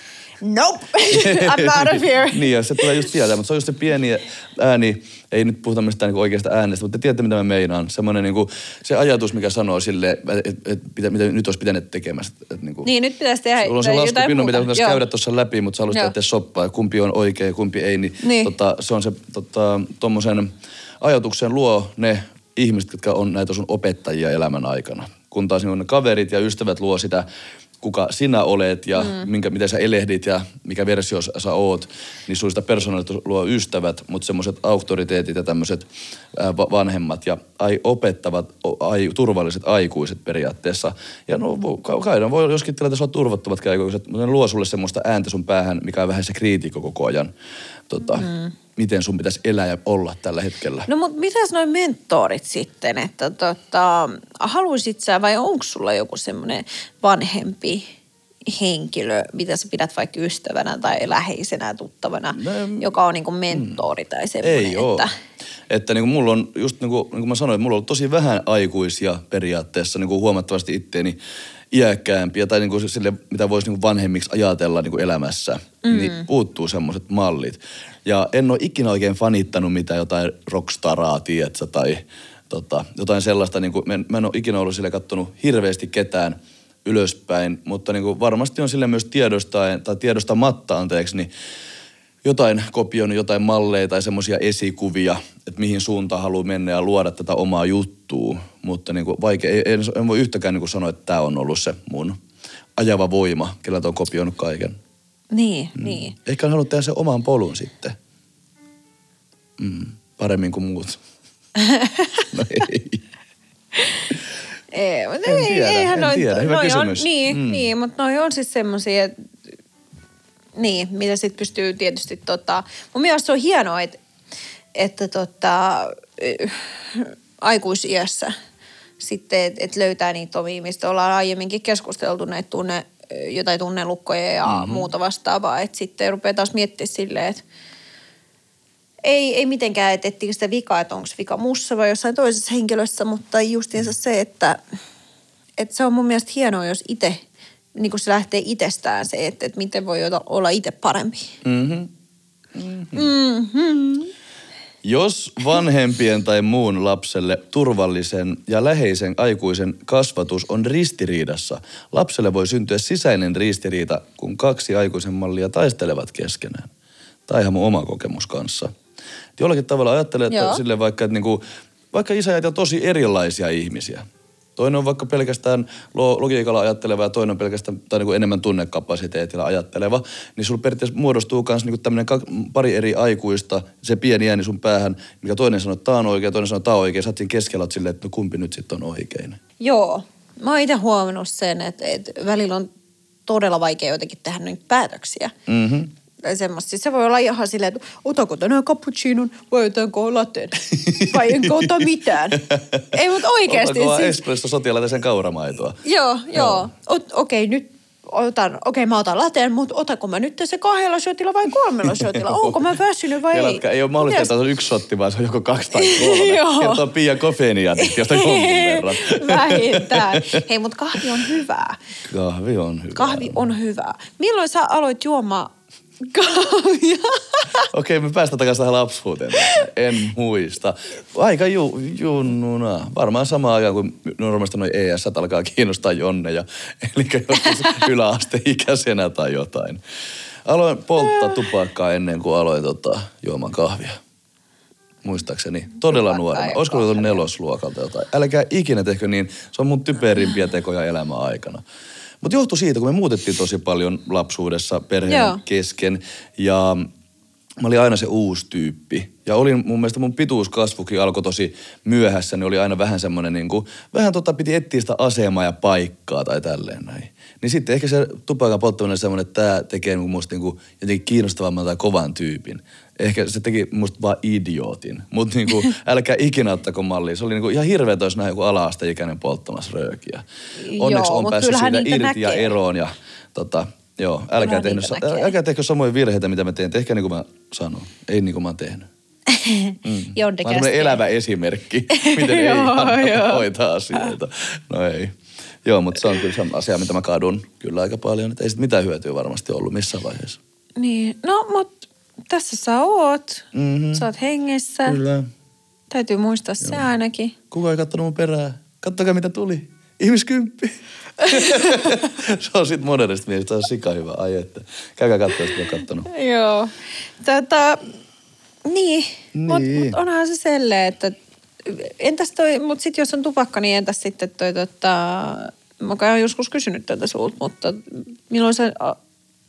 [SPEAKER 2] nope, I'm out of here.
[SPEAKER 1] niin, ja se tulee just sieltä, mutta se on just se pieni ääni, ei nyt puhuta mistään niinku oikeasta äänestä, mutta te tiedätte, mitä mä meinaan. Semmoinen niinku, se ajatus, mikä sanoo sille, että et, et, mitä, mitä nyt olisi pitänyt tekemässä. Et, niinku,
[SPEAKER 2] Niin, nyt pitäisi tehdä
[SPEAKER 1] Sulla on se laskupinno, mitä pitäisi
[SPEAKER 2] Joo.
[SPEAKER 1] käydä tuossa läpi, mutta sä haluaisit tehdä soppaa, ja kumpi on oikein ja kumpi ei. Niin,
[SPEAKER 2] Niin.
[SPEAKER 1] Tota, se on se tota, tommosen ajatuksen luo ne ihmiset, jotka on näitä sun opettajia elämän aikana. Kun taas niin ne kaverit ja ystävät luo sitä, kuka sinä olet ja mm. minkä, miten sä elehdit ja mikä versio sä- oot, niin sun sitä persoonallisuutta luo ystävät, mutta semmoiset auktoriteetit ja tämmöiset vanhemmat ja ai, opettavat, ai, turvalliset aikuiset periaatteessa. Ja no, kai voi joskin tilanteessa olla turvattomat aikuiset, mutta ne luo sulle semmoista ääntä sun päähän, mikä on vähän se kriitikko koko ajan. Tota, mm. Miten sun pitäisi elää ja olla tällä hetkellä.
[SPEAKER 2] No mutta mitäs noin mentorit sitten, että tota, haluisit sä vai onko sulla joku semmoinen vanhempi henkilö, mitä sä pidät vaikka ystävänä tai läheisenä tuttavana,
[SPEAKER 1] No,
[SPEAKER 2] joka on niinku mentori tai semmoinen,
[SPEAKER 1] Ei ole.
[SPEAKER 2] että...
[SPEAKER 1] Että niin kuin mulla on, just niin kuin, niin kuin mä sanoin, mulla on tosi vähän aikuisia periaatteessa niin kuin huomattavasti itteeni iäkkäämpiä tai niin kuin sille, mitä voisi niin kuin vanhemmiksi ajatella niin kuin elämässä, mm. niin puuttuu semmoiset mallit. Ja en ole ikinä oikein fanittanut mitään jotain rockstaraa, tietsä, tai tota, jotain sellaista. Niin kuin, mä, en, mä en ole ikinä ollut sille kattonut hirveästi ketään ylöspäin, mutta niin kuin varmasti on sille myös tiedostaen, tai tiedostamatta, anteeksi, niin jotain kopioinut, jotain malleja tai semmoisia esikuvia, että mihin suuntaan haluaa mennä ja luoda tätä omaa juttua. Mutta niin kuin vaikea, en, en voi yhtäkään niin kuin sanoa, että tämä on ollut se mun ajava voima, kellä on kopioinut kaiken.
[SPEAKER 2] Niin, mm. niin.
[SPEAKER 1] Ehkä on halunnut tehdä sen oman polun sitten. Mm, paremmin kuin muut. no ei.
[SPEAKER 2] Ei, mutta
[SPEAKER 1] En
[SPEAKER 2] ei,
[SPEAKER 1] tiedä,
[SPEAKER 2] eihän
[SPEAKER 1] en
[SPEAKER 2] noi,
[SPEAKER 1] tiedä. Hyvä
[SPEAKER 2] noi
[SPEAKER 1] kysymys.
[SPEAKER 2] On, niin,
[SPEAKER 1] mm.
[SPEAKER 2] niin, mutta noi on siis semmoisia, että niin, mitä sitten pystyy tietysti tota, mun mielestä se on hienoa, että, että tota, aikuisiässä sitten, että et löytää niitä omia, mistä ollaan aiemminkin keskusteltu näitä tunne, jotain tunnelukkoja ja mm-hmm. muuta vastaavaa, että sitten rupeaa taas miettimään silleen, että ei, ei mitenkään, että etsikö sitä vikaa, että onko vika mussa vai jossain toisessa henkilössä, mutta justiinsa se, että, että se on mun mielestä hienoa, jos itse, niin kuin se lähtee itsestään se, että, että miten voi olla- itse parempi.
[SPEAKER 1] Mm-hmm.
[SPEAKER 2] Mm-hmm.
[SPEAKER 1] Jos vanhempien tai muun lapselle turvallisen ja läheisen aikuisen kasvatus on ristiriidassa, lapselle voi syntyä sisäinen ristiriita, kun kaksi aikuisen mallia taistelevat keskenään. On ihan mun oma kokemus kanssa. Jollakin tavalla ajattelee, että
[SPEAKER 2] Joo.
[SPEAKER 1] sille vaikka, että niinku, vaikka isä ja tosi erilaisia ihmisiä. Toinen on vaikka pelkästään lo- logiikalla ajatteleva ja toinen on pelkästään tai niinku enemmän tunnekapasiteetilla ajatteleva, niin sulla periaatteessa muodostuu myös niinku tämmöinen pari eri aikuista, se pieni ääni sun päähän, mikä toinen sanoo, että tää on oikein, toinen sanoo, että tää on oikein. Sä oot siinä keskellä silleen, että no kumpi nyt sitten on oikein.
[SPEAKER 2] Joo. Mä oon itse huomannut sen, että, että välillä on todella vaikea jotenkin tehdä niitä päätöksiä.
[SPEAKER 1] Mm-hmm.
[SPEAKER 2] Semmoista. Siis se voi olla ihan silleen, että otako tänään cappuccinon vai otanko latten? Vai enkö ota mitään? Ei, mutta oikeasti.
[SPEAKER 1] Otanko
[SPEAKER 2] Siis,
[SPEAKER 1] espresso sotilaita sen kauramaitoa?
[SPEAKER 2] joo, joo. Ot- Okei, okay, nyt otan, okei mä otan lateen, mutta otanko mä nyt se kahdella shotilla vai kolmella shotilla? Onko mä väsynyt vai ei?
[SPEAKER 1] ei ole mahdollista, että
[SPEAKER 2] Mitäs-
[SPEAKER 1] on yksi shotti, vaan se on joko kaksi tai kolme.
[SPEAKER 2] Joo.
[SPEAKER 1] Kertoo Pia kofeiinia, josta jonkun verran.
[SPEAKER 2] Vähintään. Hei, mutta kahvi on hyvää.
[SPEAKER 1] Kahvi on hyvä.
[SPEAKER 2] Kahvi on hyvää. Milloin sä aloit juomaan kahvia?
[SPEAKER 1] Okei, me päästään takaisin tähän lapsuuteen. En muista. Aika ju, junnuna. Varmaan samaan aikaan, kun normaalisti noin ES alkaa kiinnostaa jonneja. Eli joskus yläasteikäisenä tai jotain. Aloin polttaa tupakkaa ennen kuin aloin tota, juomaan kahvia. Muistaakseni. Todella nuorena.
[SPEAKER 2] ja
[SPEAKER 1] Olisiko ollut nelosluokalta jotain. Älkää ikinä tehkö niin. Se on mun typerimpiä tekoja elämän aikana. Mutta johtui siitä, kun me muutettiin tosi paljon lapsuudessa perheen
[SPEAKER 2] Joo.
[SPEAKER 1] kesken. Ja mä olin aina se uusi tyyppi. Ja olin, mun mielestä mun pituuskasvukin alkoi tosi myöhässä, niin oli aina vähän semmoinen niin kuin, vähän tota piti etsiä sitä asemaa ja paikkaa tai tälleen näin. Niin sitten ehkä se tupakan polttaminen on semmoinen, että tämä tekee musta niin kuin jotenkin kiinnostavamman tai kovan tyypin. Ehkä se teki musta vaan idiootin. Mutta niinku, älkää ikinä ottako mallia. Se oli niinku ihan hirveä, jos näin joku ala-asteikäinen polttamassa röökiä. Onneksi
[SPEAKER 2] Joo,
[SPEAKER 1] on päässyt siitä irti ja
[SPEAKER 2] näkee.
[SPEAKER 1] eroon. Ja, tota, joo, älkää, tehnyt, sa- älkää tehkö samoja virheitä, mitä mä teen. Tehkää niin kuin mä sanon. Ei niin kuin mä oon tehnyt. Mm. Mä oon elävä esimerkki, miten ei
[SPEAKER 2] Joo,
[SPEAKER 1] kannata
[SPEAKER 2] joo.
[SPEAKER 1] hoitaa asioita. No ei. Joo, mutta se on kyllä se asia, mitä mä kadun kyllä aika paljon. Että ei sit mitään hyötyä varmasti ollut missään vaiheessa.
[SPEAKER 2] Niin, no mut tässä sä oot.
[SPEAKER 1] Mhm.
[SPEAKER 2] Sä oot hengessä.
[SPEAKER 1] Kyllä.
[SPEAKER 2] Täytyy muistaa se ainakin.
[SPEAKER 1] Kuka ei kattonut mun perää? Kattokaa mitä tuli. Ihmiskymppi. se on sit modernista mielestä, se on sika hyvä. Ai että. Käykää katsoa, jos ole kattonut.
[SPEAKER 2] Joo. Tätä, niin, Mut,
[SPEAKER 1] Niin.
[SPEAKER 2] mut onhan se selleen, että entäs toi, mut sit jos on tupakka, niin entäs sitten toi tota, mä oon joskus kysynyt tätä sulta, mutta milloin sä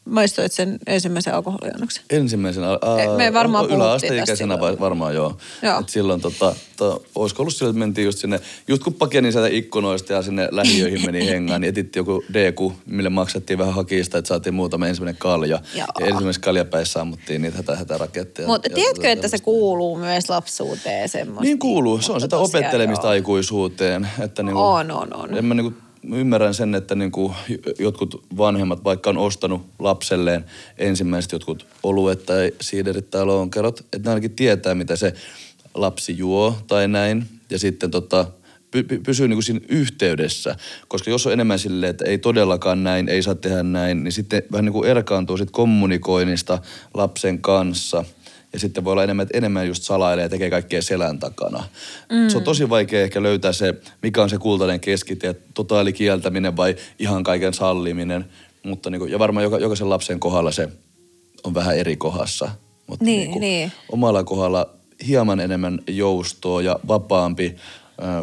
[SPEAKER 2] maistoit sen ensimmäisen alkoholiannoksen?
[SPEAKER 1] Ensimmäisenä, aa,
[SPEAKER 2] Me varmaan
[SPEAKER 1] o-
[SPEAKER 2] puhuttiin
[SPEAKER 1] yläasteikäisenä vai- varmaan joo.
[SPEAKER 2] Joo.
[SPEAKER 1] Et silloin tota, to, olisiko ollut silloin, että mentiin just sinne, just kun pakeni sieltä ikkunoista ja sinne lähiöihin meni hengaan, niin etittiin joku DQ, mille maksettiin vähän hakista, että saatiin muutama ensimmäinen kalja.
[SPEAKER 2] Joo.
[SPEAKER 1] Ja ensimmäisessä kaljapäissä ammuttiin niitä hätä, hätäraketteja.
[SPEAKER 2] Mutta tiedätkö,
[SPEAKER 1] ja
[SPEAKER 2] että se kuuluu myös lapsuuteen semmoista?
[SPEAKER 1] Niin kuuluu, se on sitä opettelemista
[SPEAKER 2] joo.
[SPEAKER 1] aikuisuuteen. Että niinku,
[SPEAKER 2] On, on, on.
[SPEAKER 1] En mä niinku, ymmärrän sen, että niinku jotkut vanhemmat, vaikka on ostanut lapselleen ensimmäiset jotkut oluet tai siiderit tai lonkerot, että ne ainakin tietää, mitä se lapsi juo tai näin. Ja sitten tota, py, py, pysyy niinku siinä yhteydessä. Koska jos on enemmän silleen, että ei todellakaan näin, ei saa tehdä näin, niin sitten vähän niin kuin erkaantuu sit kommunikoinnista lapsen kanssa – ja sitten voi olla enemmän, että enemmän just salailee ja tekee kaikkea selän takana. Mm. Se on tosi vaikea ehkä löytää se, mikä on se kultainen keskitie, totaali kieltäminen vai ihan kaiken salliminen. Mutta niin kuin, ja varmaan joka, jokaisen lapsen kohdalla se on vähän eri kohdassa. Mutta
[SPEAKER 2] Niin,
[SPEAKER 1] kuin
[SPEAKER 2] niin.
[SPEAKER 1] omalla kohdalla hieman enemmän joustoa ja vapaampi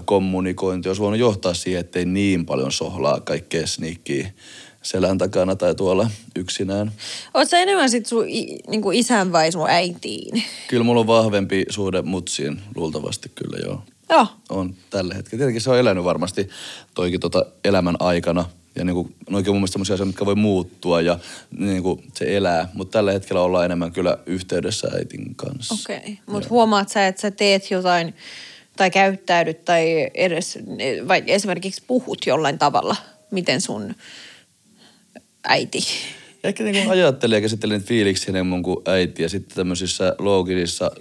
[SPEAKER 1] kommunikointi olisi voinut johtaa siihen, ettei niin paljon sohlaa kaikkea sniikkiä selän takana tai tuolla yksinään.
[SPEAKER 2] Oot sä enemmän sit sun i, niinku isän vai sun äitiin?
[SPEAKER 1] Kyllä mulla on vahvempi suhde mutsiin, luultavasti kyllä joo.
[SPEAKER 2] Joo.
[SPEAKER 1] On tällä hetkellä. Tietenkin se on elänyt varmasti toikin tota elämän aikana. Ja niin kuin, noikin mun mielestä sellaisia asioita, mitkä voi muuttua ja niin kuin se elää. Mutta tällä hetkellä ollaan enemmän kyllä yhteydessä äitin kanssa.
[SPEAKER 2] Okei. Okay. Mutta huomaat sä, että sä teet jotain tai käyttäydyt tai edes, vai esimerkiksi puhut jollain tavalla, miten sun äiti.
[SPEAKER 1] Ehkä niin kuin ajattelin ja käsittelin niitä fiiliksiä enemmän kuin äiti ja sitten tämmöisissä loogisissa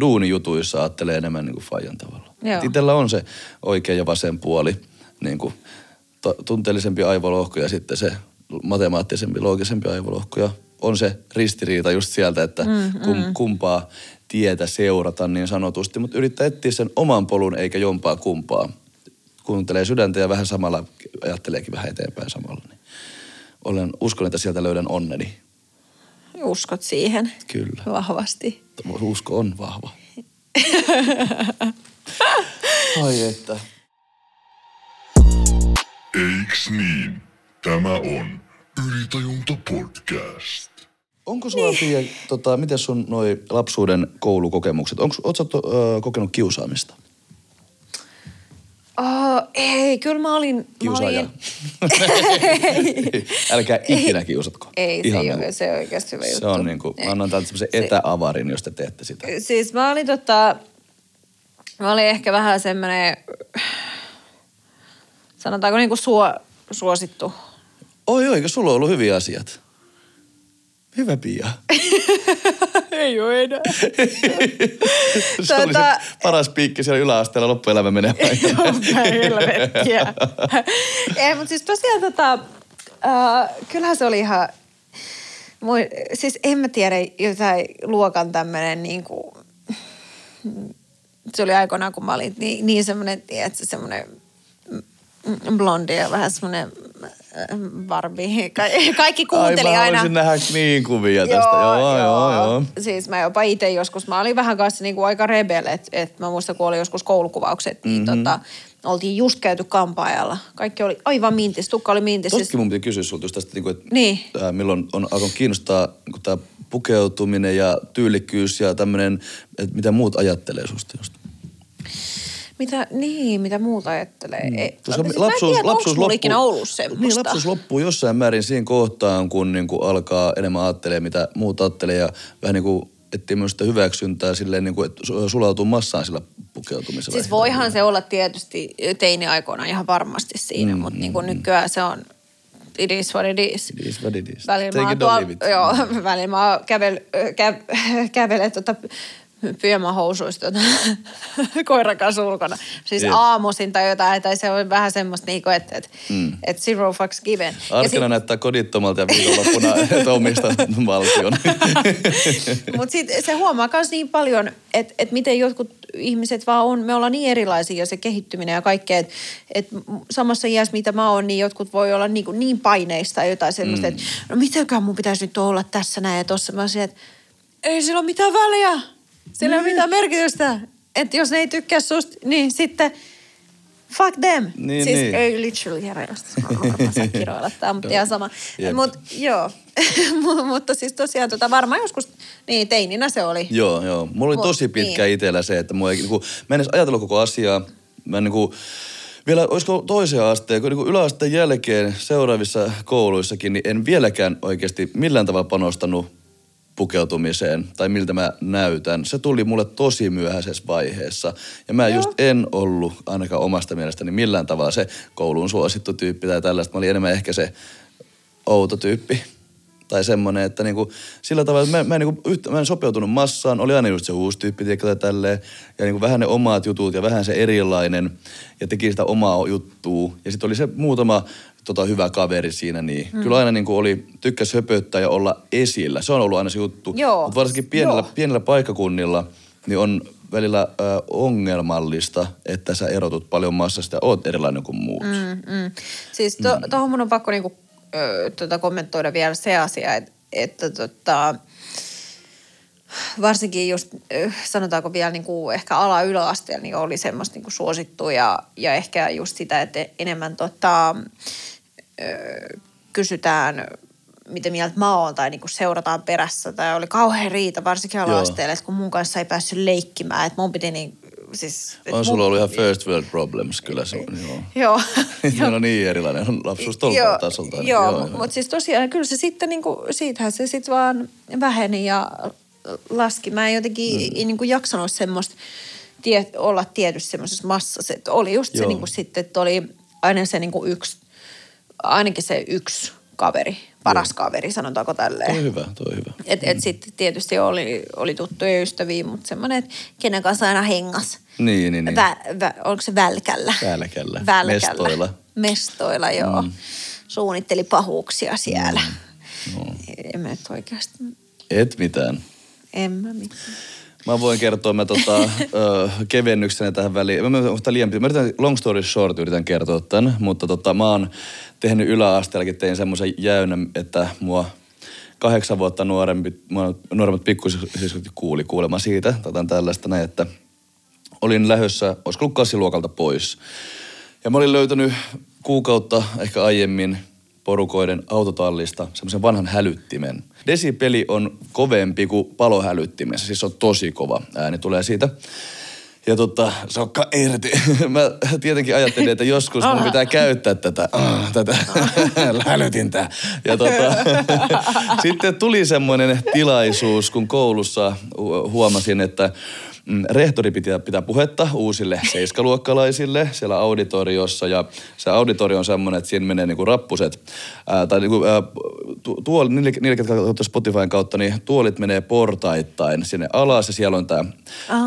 [SPEAKER 1] duunijutuissa ajattelee enemmän niin kuin faijan tavalla. Itellä on se oikea ja vasen puoli, niin kuin to- tunteellisempi aivolohko ja sitten se matemaattisempi, loogisempi aivolohko. Ja on se ristiriita just sieltä, että mm, kum, kumpaa tietä seurata niin sanotusti, mutta yrittää etsiä sen oman polun eikä jompaa kumpaa. Kuuntelee sydäntä ja vähän samalla ajatteleekin vähän eteenpäin samalla. Niin olen, uskon, että sieltä löydän onneni.
[SPEAKER 2] Uskot siihen
[SPEAKER 1] Kyllä.
[SPEAKER 2] vahvasti.
[SPEAKER 1] Usko on vahva. Ai että.
[SPEAKER 3] Eiks niin? Tämä on Ylitajunta podcast.
[SPEAKER 1] Onko sulla, Pia, tota, miten sun noi lapsuuden koulukokemukset? Onko, ootko ö, kokenut kiusaamista?
[SPEAKER 2] Oh, ei, kyllä mä olin... Mä
[SPEAKER 1] Kiusaaja.
[SPEAKER 2] olin
[SPEAKER 1] Älkää ikinä kiusatko.
[SPEAKER 2] ei, se
[SPEAKER 1] Ihan
[SPEAKER 2] ei
[SPEAKER 1] niinku-
[SPEAKER 2] ole, se on oikeasti hyvä juttu.
[SPEAKER 1] Se on niinku, mä
[SPEAKER 2] Ei.
[SPEAKER 1] annan täältä semmoisen
[SPEAKER 2] Se-
[SPEAKER 1] etäavarin, jos te teette sitä.
[SPEAKER 2] Siis mä olin tota, mä olin ehkä vähän semmoinen, sanotaanko niinku suo, suosittu.
[SPEAKER 1] Oi, oi, eikö sulla on ollut hyviä asiat? Hyvä Pia.
[SPEAKER 2] Ei ole enää.
[SPEAKER 1] Se oli se
[SPEAKER 2] Tota-
[SPEAKER 1] paras piikki siellä yläasteella loppuelämä.
[SPEAKER 2] Mitä helvettiä. Ei, mutta siis tosiaan tota, äh, kyllähän se oli ihan, mui, siis en mä tiedä, jotain luokan tämmönen niinku, se oli aikoinaan, kun mä olin niin, niin semmoinen, tiedätkö, semmoinen blondi ja vähän semmoinen Barbie. Ka- kaikki kuunteli
[SPEAKER 1] Ai, mä
[SPEAKER 2] aina.
[SPEAKER 1] nähdä niin kuvia tästä. Joo, joo, joo.
[SPEAKER 2] Siis mä jopa itse joskus, mä olin vähän kanssa niinku aika rebel, että et mä muistan, kun oli joskus koulukuvaukset, niin
[SPEAKER 1] Mhm.
[SPEAKER 2] tota, oltiin just käyty kampaajalla. Kaikki oli aivan mintis, tukka oli mintis.
[SPEAKER 1] Tostakin mun piti kysyä sulta just tästä, niin kuin, että
[SPEAKER 2] Niin.
[SPEAKER 1] ää, milloin on alkanut kiinnostaa niin tämä pukeutuminen ja tyylikkyys ja tämmöinen, että mitä muut ajattelee susta just.
[SPEAKER 2] Mitä, niin, mitä muuta ajattelee. Mm. Ei,
[SPEAKER 1] Koska
[SPEAKER 2] siis mä en tiedä, lapsuus mulla ikinä ollut semmoista.
[SPEAKER 1] Niin, lapsuus loppuu jossain määrin siinä kohtaan, kun niin kuin alkaa enemmän ajattelee, mitä muut ajattelee ja vähän niin kuin etsii myös sitä hyväksyntää silleen, niin kuin, että su- sulautuu massaan sillä pukeutumisella.
[SPEAKER 2] Siis voihan se olla tietysti teini-aikoina ihan varmasti siinä, mm, mutta niin kuin nykyään se on it is what it is.
[SPEAKER 1] It is what it is.
[SPEAKER 2] Välillä
[SPEAKER 1] Take
[SPEAKER 2] mä, joo, välillä mä kävel, kä, kävelen tuota pyömähousuista tuota, koiran kanssa ulkona. Siis
[SPEAKER 1] Jep.
[SPEAKER 2] aamuisin tai jotain, tai se on vähän semmoista niinku, että et, mm. et zero fucks given.
[SPEAKER 1] Arkena
[SPEAKER 2] sit-
[SPEAKER 1] näyttää kodittomalta ja viikonloppuna että omistaa valtion.
[SPEAKER 2] Mutta sitten se huomaa myös niin paljon, että et miten jotkut ihmiset vaan on, me ollaan niin erilaisia ja se kehittyminen ja kaikkea, että et samassa iässä mitä mä oon, niin jotkut voi olla niin, niin paineista tai jotain semmoista, mm. että no mitenkään mun pitäisi nyt olla tässä näin ja tossa. Mä olisin, että ei sillä ole mitään väliä, sillä ei ole mitään merkitystä. Että jos ne ei tykkää susta, niin sitten fuck them.
[SPEAKER 1] Niin,
[SPEAKER 2] siis
[SPEAKER 1] niin.
[SPEAKER 2] ei literally varmaan saa kiroilla tää, mutta ihan sama.
[SPEAKER 1] Jep.
[SPEAKER 2] Mutta joo, Mu- mutta siis tosiaan tota, varmaan joskus, niin teininä se oli.
[SPEAKER 1] Joo, joo. Mulla oli
[SPEAKER 2] Mut,
[SPEAKER 1] tosi pitkä
[SPEAKER 2] niin.
[SPEAKER 1] itsellä se, että mua ei, niinku, mä en edes ajatellut koko asiaa. Mä en niinku, vielä olisiko toiseen asteen, kun niinku yläasteen jälkeen seuraavissa kouluissakin, niin en vieläkään oikeasti millään tavalla panostanut pukeutumiseen tai miltä mä näytän. Se tuli mulle tosi myöhäisessä vaiheessa. Ja mä
[SPEAKER 2] Joo.
[SPEAKER 1] just en ollut ainakaan omasta mielestäni millään tavalla se koulun suosittu tyyppi tai tällaista. Mä olin enemmän ehkä se outo tyyppi. Tai semmoinen, että niinku, sillä tavalla, että mä, mä, en niinku, yhtä, mä en sopeutunut massaan. Oli aina just se uusi tyyppi, tiedätkö, tai tälleen. Ja niinku vähän ne omat jutut ja vähän se erilainen. Ja teki sitä omaa juttua. Ja sitten oli se muutama tota, hyvä kaveri siinä. Niin. Hmm. Kyllä aina niinku oli, tykkäs höpöttää ja olla esillä. Se on ollut aina se juttu. Mutta varsinkin pienillä,
[SPEAKER 2] Joo.
[SPEAKER 1] pienillä paikkakunnilla niin on välillä ö, ongelmallista, että sä erotut paljon massasta ja oot erilainen kuin muut. Mm.
[SPEAKER 2] Mm. Siis to, mm. tuohon mun on pakko niinku, ö, tota, kommentoida vielä se asia, että, että tota, varsinkin just sanotaanko vielä niinku ehkä ala-yläasteella niin oli semmoista niinku suosittua ja, ja ehkä just sitä, että enemmän tota, ö, kysytään mitä mieltä mä oon tai niinku seurataan perässä. Tai oli kauhean riita, varsinkin ala-asteella, että kun mun kanssa ei päässyt leikkimään, että mun piti niin, siis...
[SPEAKER 1] On
[SPEAKER 2] mun-
[SPEAKER 1] sulla ollut ihan first world problems kyllä se, joo.
[SPEAKER 2] Joo.
[SPEAKER 1] Meillä on niin erilainen lapsuus tuolta tasolta. ainakin.
[SPEAKER 2] Joo, joo, mutta siis tosiaan kyllä se sitten niinku, siitähän se sitten vaan väheni ja laski. Mä en jotenkin mm. niinku jaksanut semmoista tie, olla tietysti semmoisessa massassa. Et oli just se
[SPEAKER 1] Joo.
[SPEAKER 2] niinku sitten, että oli aina se niinku yksi, ainakin se yksi kaveri, paras kaveri, sanotaanko
[SPEAKER 1] Toi
[SPEAKER 2] tälleen.
[SPEAKER 1] on hyvä, toi hyvä.
[SPEAKER 2] Et, et sitten tietysti oli, oli tuttuja ystäviä, mutta semmoinen, että kenen kanssa aina hengas.
[SPEAKER 1] Niin, niin, niin.
[SPEAKER 2] Vä, vä, oliko se välkällä?
[SPEAKER 1] Välkällä.
[SPEAKER 2] Välkällä.
[SPEAKER 1] Mestoilla.
[SPEAKER 2] Mestoilla, joo. Mm. Suunnitteli pahuuksia siellä.
[SPEAKER 1] No.
[SPEAKER 2] En mä nyt oikeasti,
[SPEAKER 1] Et mitään.
[SPEAKER 2] en mä mitään.
[SPEAKER 1] Mä voin kertoa mä tota, ö, kevennyksenä tähän väliin. Mä, mä, mä, liian, mä yritän, long story short yritän kertoa tämän, mutta tota, mä oon tehnyt yläasteellakin, tein semmoisen jäynän, että mua kahdeksan vuotta nuorempi, nuoremmat pikkusiskot kuuli kuulemma siitä, tota, tällaista näin, että olin lähdössä, olisiko ollut kassiluokalta pois. Ja mä olin löytänyt kuukautta ehkä aiemmin porukoiden autotallista semmoisen vanhan hälyttimen. Desipeli on kovempi kuin palohälyttimessä, siis se on tosi kova ääni tulee siitä. Ja tota, sokka irti. Mä tietenkin ajattelin, että joskus mun pitää käyttää tätä, ah, tätä hälytintä. Ja tota, sitten tuli semmoinen tilaisuus, kun koulussa hu- huomasin, että mm, rehtori pitää, pitää puhetta uusille seiskaluokkalaisille siellä auditoriossa. Ja se auditorio on semmoinen, että siinä menee niinku rappuset. Ää, tai niinku, ää, tu, tuoli, niille, niille, ketkä katsovat Spotifyn kautta, niin tuolit menee portaittain sinne alas. Ja siellä on tämä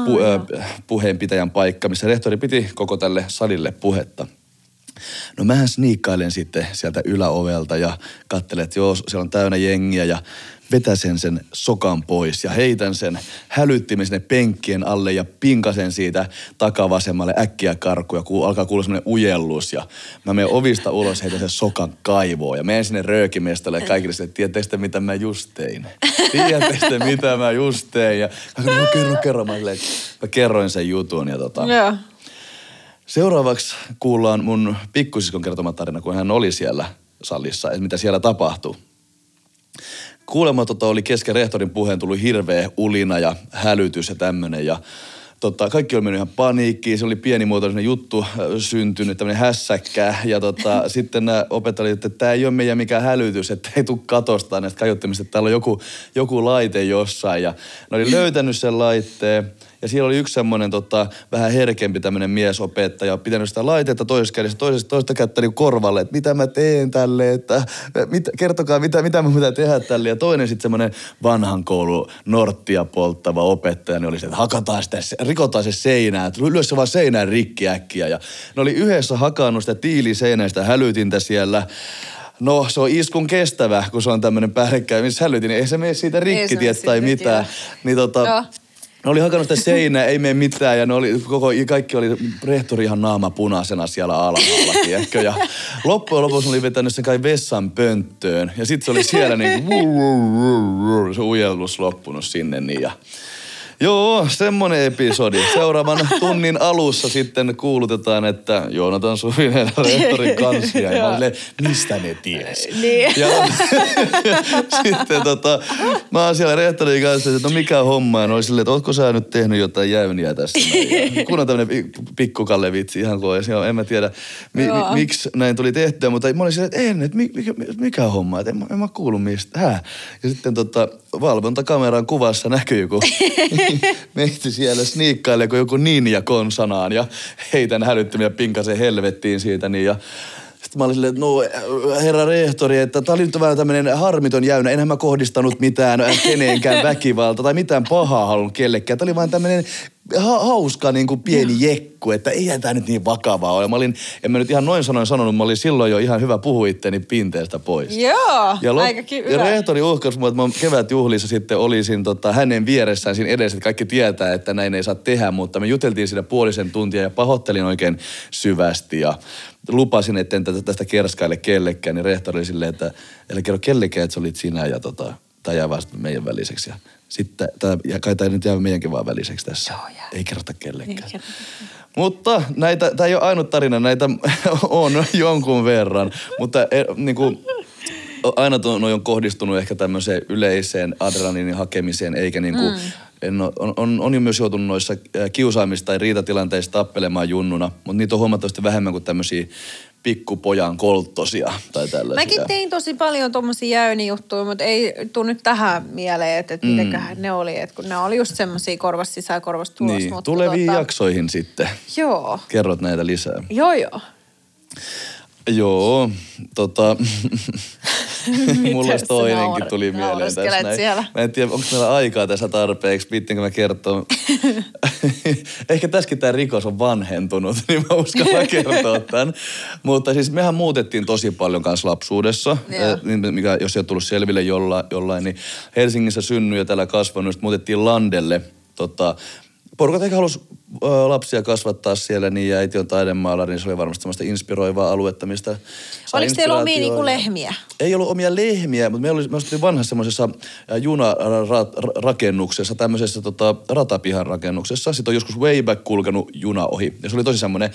[SPEAKER 1] pu, ää, puheenpitäjän paikka, missä rehtori piti koko tälle salille puhetta. No mähän sniikkailen sitten sieltä yläovelta ja katselen, että joo, siellä on täynnä jengiä ja vetäsen sen sokan pois ja heitän sen hälyttimen sinne penkkien alle ja pinkasen siitä takavasemmalle äkkiä karkuun ja ku, alkaa kuulla semmoinen ujellus ja mä menen ovista ulos heitän sen sokan kaivoon ja menen sinne röökimestalle ja kaikille sille, tiedättekö te, mitä mä just tein? Tiedättekö te, mitä mä just tein? Ja mä sanoin, no kerro, kerro. Mä, silleen, mä kerroin sen jutun ja tota,
[SPEAKER 2] Joo.
[SPEAKER 1] Seuraavaksi kuullaan mun pikkusiskon kertoma tarina, kun hän oli siellä salissa, että mitä siellä tapahtui. Kuulemma tota, oli kesken rehtorin puheen tullut hirveä ulina ja hälytys ja tämmönen. Ja tota, kaikki oli mennyt ihan paniikkiin. Se oli pienimuotoinen juttu äh, syntynyt, tämmöinen hässäkkä. Ja tota, sitten nämä opettajat, että tämä ei ole meidän mikään hälytys, että ei tule katosta näistä kajottimista, että täällä on joku, joku laite jossain. Ja ne oli löytänyt sen laitteen. Ja siellä oli yksi semmoinen tota, vähän herkempi tämmöinen miesopettaja, pitänyt sitä laitetta toisessa kädessä, toisesta, toista kättä niin korvalle, että mitä mä teen tälle, että mit, kertokaa mitä, mitä mä pitää tehdä tälle. Ja toinen sitten semmoinen vanhan koulu norttia polttava opettaja, niin oli se, että hakataan sitä, rikotaan se seinään, että lyö se vaan seinään rikki äkkiä. Ja ne oli yhdessä hakannut sitä tiiliseinäistä hälytintä siellä. No, se on iskun kestävä, kun se on tämmöinen päällekkäin, missä hälytin, niin ei se mene siitä rikki, tiedät, tai mitään. Niin tota,
[SPEAKER 2] Joo.
[SPEAKER 1] Ne oli hakannut sitä seinää, ei mene mitään ja ne oli, koko, kaikki oli, rehtori ihan naama punaisena siellä alhaalla, tiedätkö? Ja loppujen lopuksi oli vetänyt sen kai vessan pönttöön ja sitten se oli siellä niin kuin, se ujellus loppunut sinne niin ja Joo, semmonen episodi. Seuraavan tunnin alussa sitten kuulutetaan, että Joonatan Suvinen rehtorin kanslia. Ja mä silleen, mistä ne ties?
[SPEAKER 2] Niin.
[SPEAKER 1] Ja sitten tota, mä oon siellä rehtorin kanssa, että no mikä homma. Ja oli silleen, että ootko sä nyt tehnyt jotain jäyniä tässä? Ja Kun on tämmönen pikkukalle vitsi ihan kuin olisi. En mä tiedä, mi, mi, miksi näin tuli tehtyä, mutta mä olin silleen, että en, että mi- mikä, mikä homma, että en, mä- en mä kuulu mistä. Hää? Ja sitten tota, valvontakameran kuvassa näkyy joku meitä siellä sniikkailee kuin joku ninja konsanaan ja heitän hälyttömiä pinkasen helvettiin siitä. Niin ja sitten mä olin silleen, että no herra rehtori, että tää oli nyt vähän tämmöinen harmiton jäynä. Enhän mä kohdistanut mitään kenenkään väkivalta tai mitään pahaa halunnut kellekään. Tämä oli vaan tämmöinen ha- hauska niin kuin pieni jekku, että eihän tämä nyt niin vakavaa ole. Mä olin, en mä nyt ihan noin sanoin sanonut, mä olin silloin jo ihan hyvä puhua itteni pinteestä pois.
[SPEAKER 2] Joo,
[SPEAKER 1] Ja, lop-
[SPEAKER 2] aika
[SPEAKER 1] ja
[SPEAKER 2] hyvä.
[SPEAKER 1] rehtori uhkasi mua, että mä kevätjuhlissa sitten olisin tota, hänen vieressään siinä edessä, että kaikki tietää, että näin ei saa tehdä, mutta me juteltiin siinä puolisen tuntia ja pahoittelin oikein syvästi ja lupasin, että en tästä kerskaille kellekään, niin rehtori oli silleen, että älä kerro kellekään, että sä olit sinä ja tota, tämä jää vasta meidän väliseksi. Ja sitten, tää, ja kai tämä nyt jää meidänkin vaan väliseksi tässä.
[SPEAKER 2] Joo, jää.
[SPEAKER 1] Ei kerrota kellekään.
[SPEAKER 2] Ei kerrota.
[SPEAKER 1] Mutta näitä, tämä ei ole ainut tarina, näitä on jonkun verran. Mutta e, niin kuin, aina noi on kohdistunut ehkä tämmöiseen yleiseen adrenaliinin hakemiseen, eikä niin kuin, mm. en ole, on, on, on jo myös joutunut noissa kiusaamista tai riitatilanteissa tappelemaan junnuna, mutta niitä on huomattavasti vähemmän kuin tämmöisiä pikkupojan kolttosia tai tällaisia.
[SPEAKER 2] Mäkin tein tosi paljon tommosia jäynijuttuja, mutta ei tuu nyt tähän mieleen, että, että mitenköhän ne oli. Että kun ne oli just semmosia korvas sisään, korvas tulos.
[SPEAKER 1] Niin,
[SPEAKER 2] mutta
[SPEAKER 1] tuleviin
[SPEAKER 2] tota,
[SPEAKER 1] jaksoihin sitten.
[SPEAKER 2] Joo,
[SPEAKER 1] Kerrot näitä lisää.
[SPEAKER 2] joo joo.
[SPEAKER 1] Joo, tota, mulla toinenkin
[SPEAKER 2] naurat-
[SPEAKER 1] tuli mieleen tässä näin.
[SPEAKER 2] siellä?
[SPEAKER 1] Mä en tiedä, onko meillä aikaa tässä tarpeeksi, pittinkö mä kertoa. Ehkä tässäkin tämä rikos on vanhentunut, niin mä uskallan kertoa tämän. Mutta siis mehän muutettiin tosi paljon kanssa lapsuudessa, eh, niin mikä, jos ei ole tullut selville jollain, jollain niin Helsingissä synny ja täällä kasvanut, muutettiin Landelle. Tota, Porukat ehkä halusi ö, lapsia kasvattaa siellä, niin ja äiti on taidemaalari, niin se oli varmasti semmoista inspiroivaa aluetta, mistä
[SPEAKER 2] Oliko teillä omia
[SPEAKER 1] inspiraatiota.
[SPEAKER 2] niinku lehmiä?
[SPEAKER 1] Ei ollut omia lehmiä, mutta me, oli, me asuttiin vanhassa semmoisessa junarakennuksessa, tämmöisessä tota, ratapihan rakennuksessa. Sitten on joskus way back kulkenut juna ohi. Ja se oli tosi semmoinen,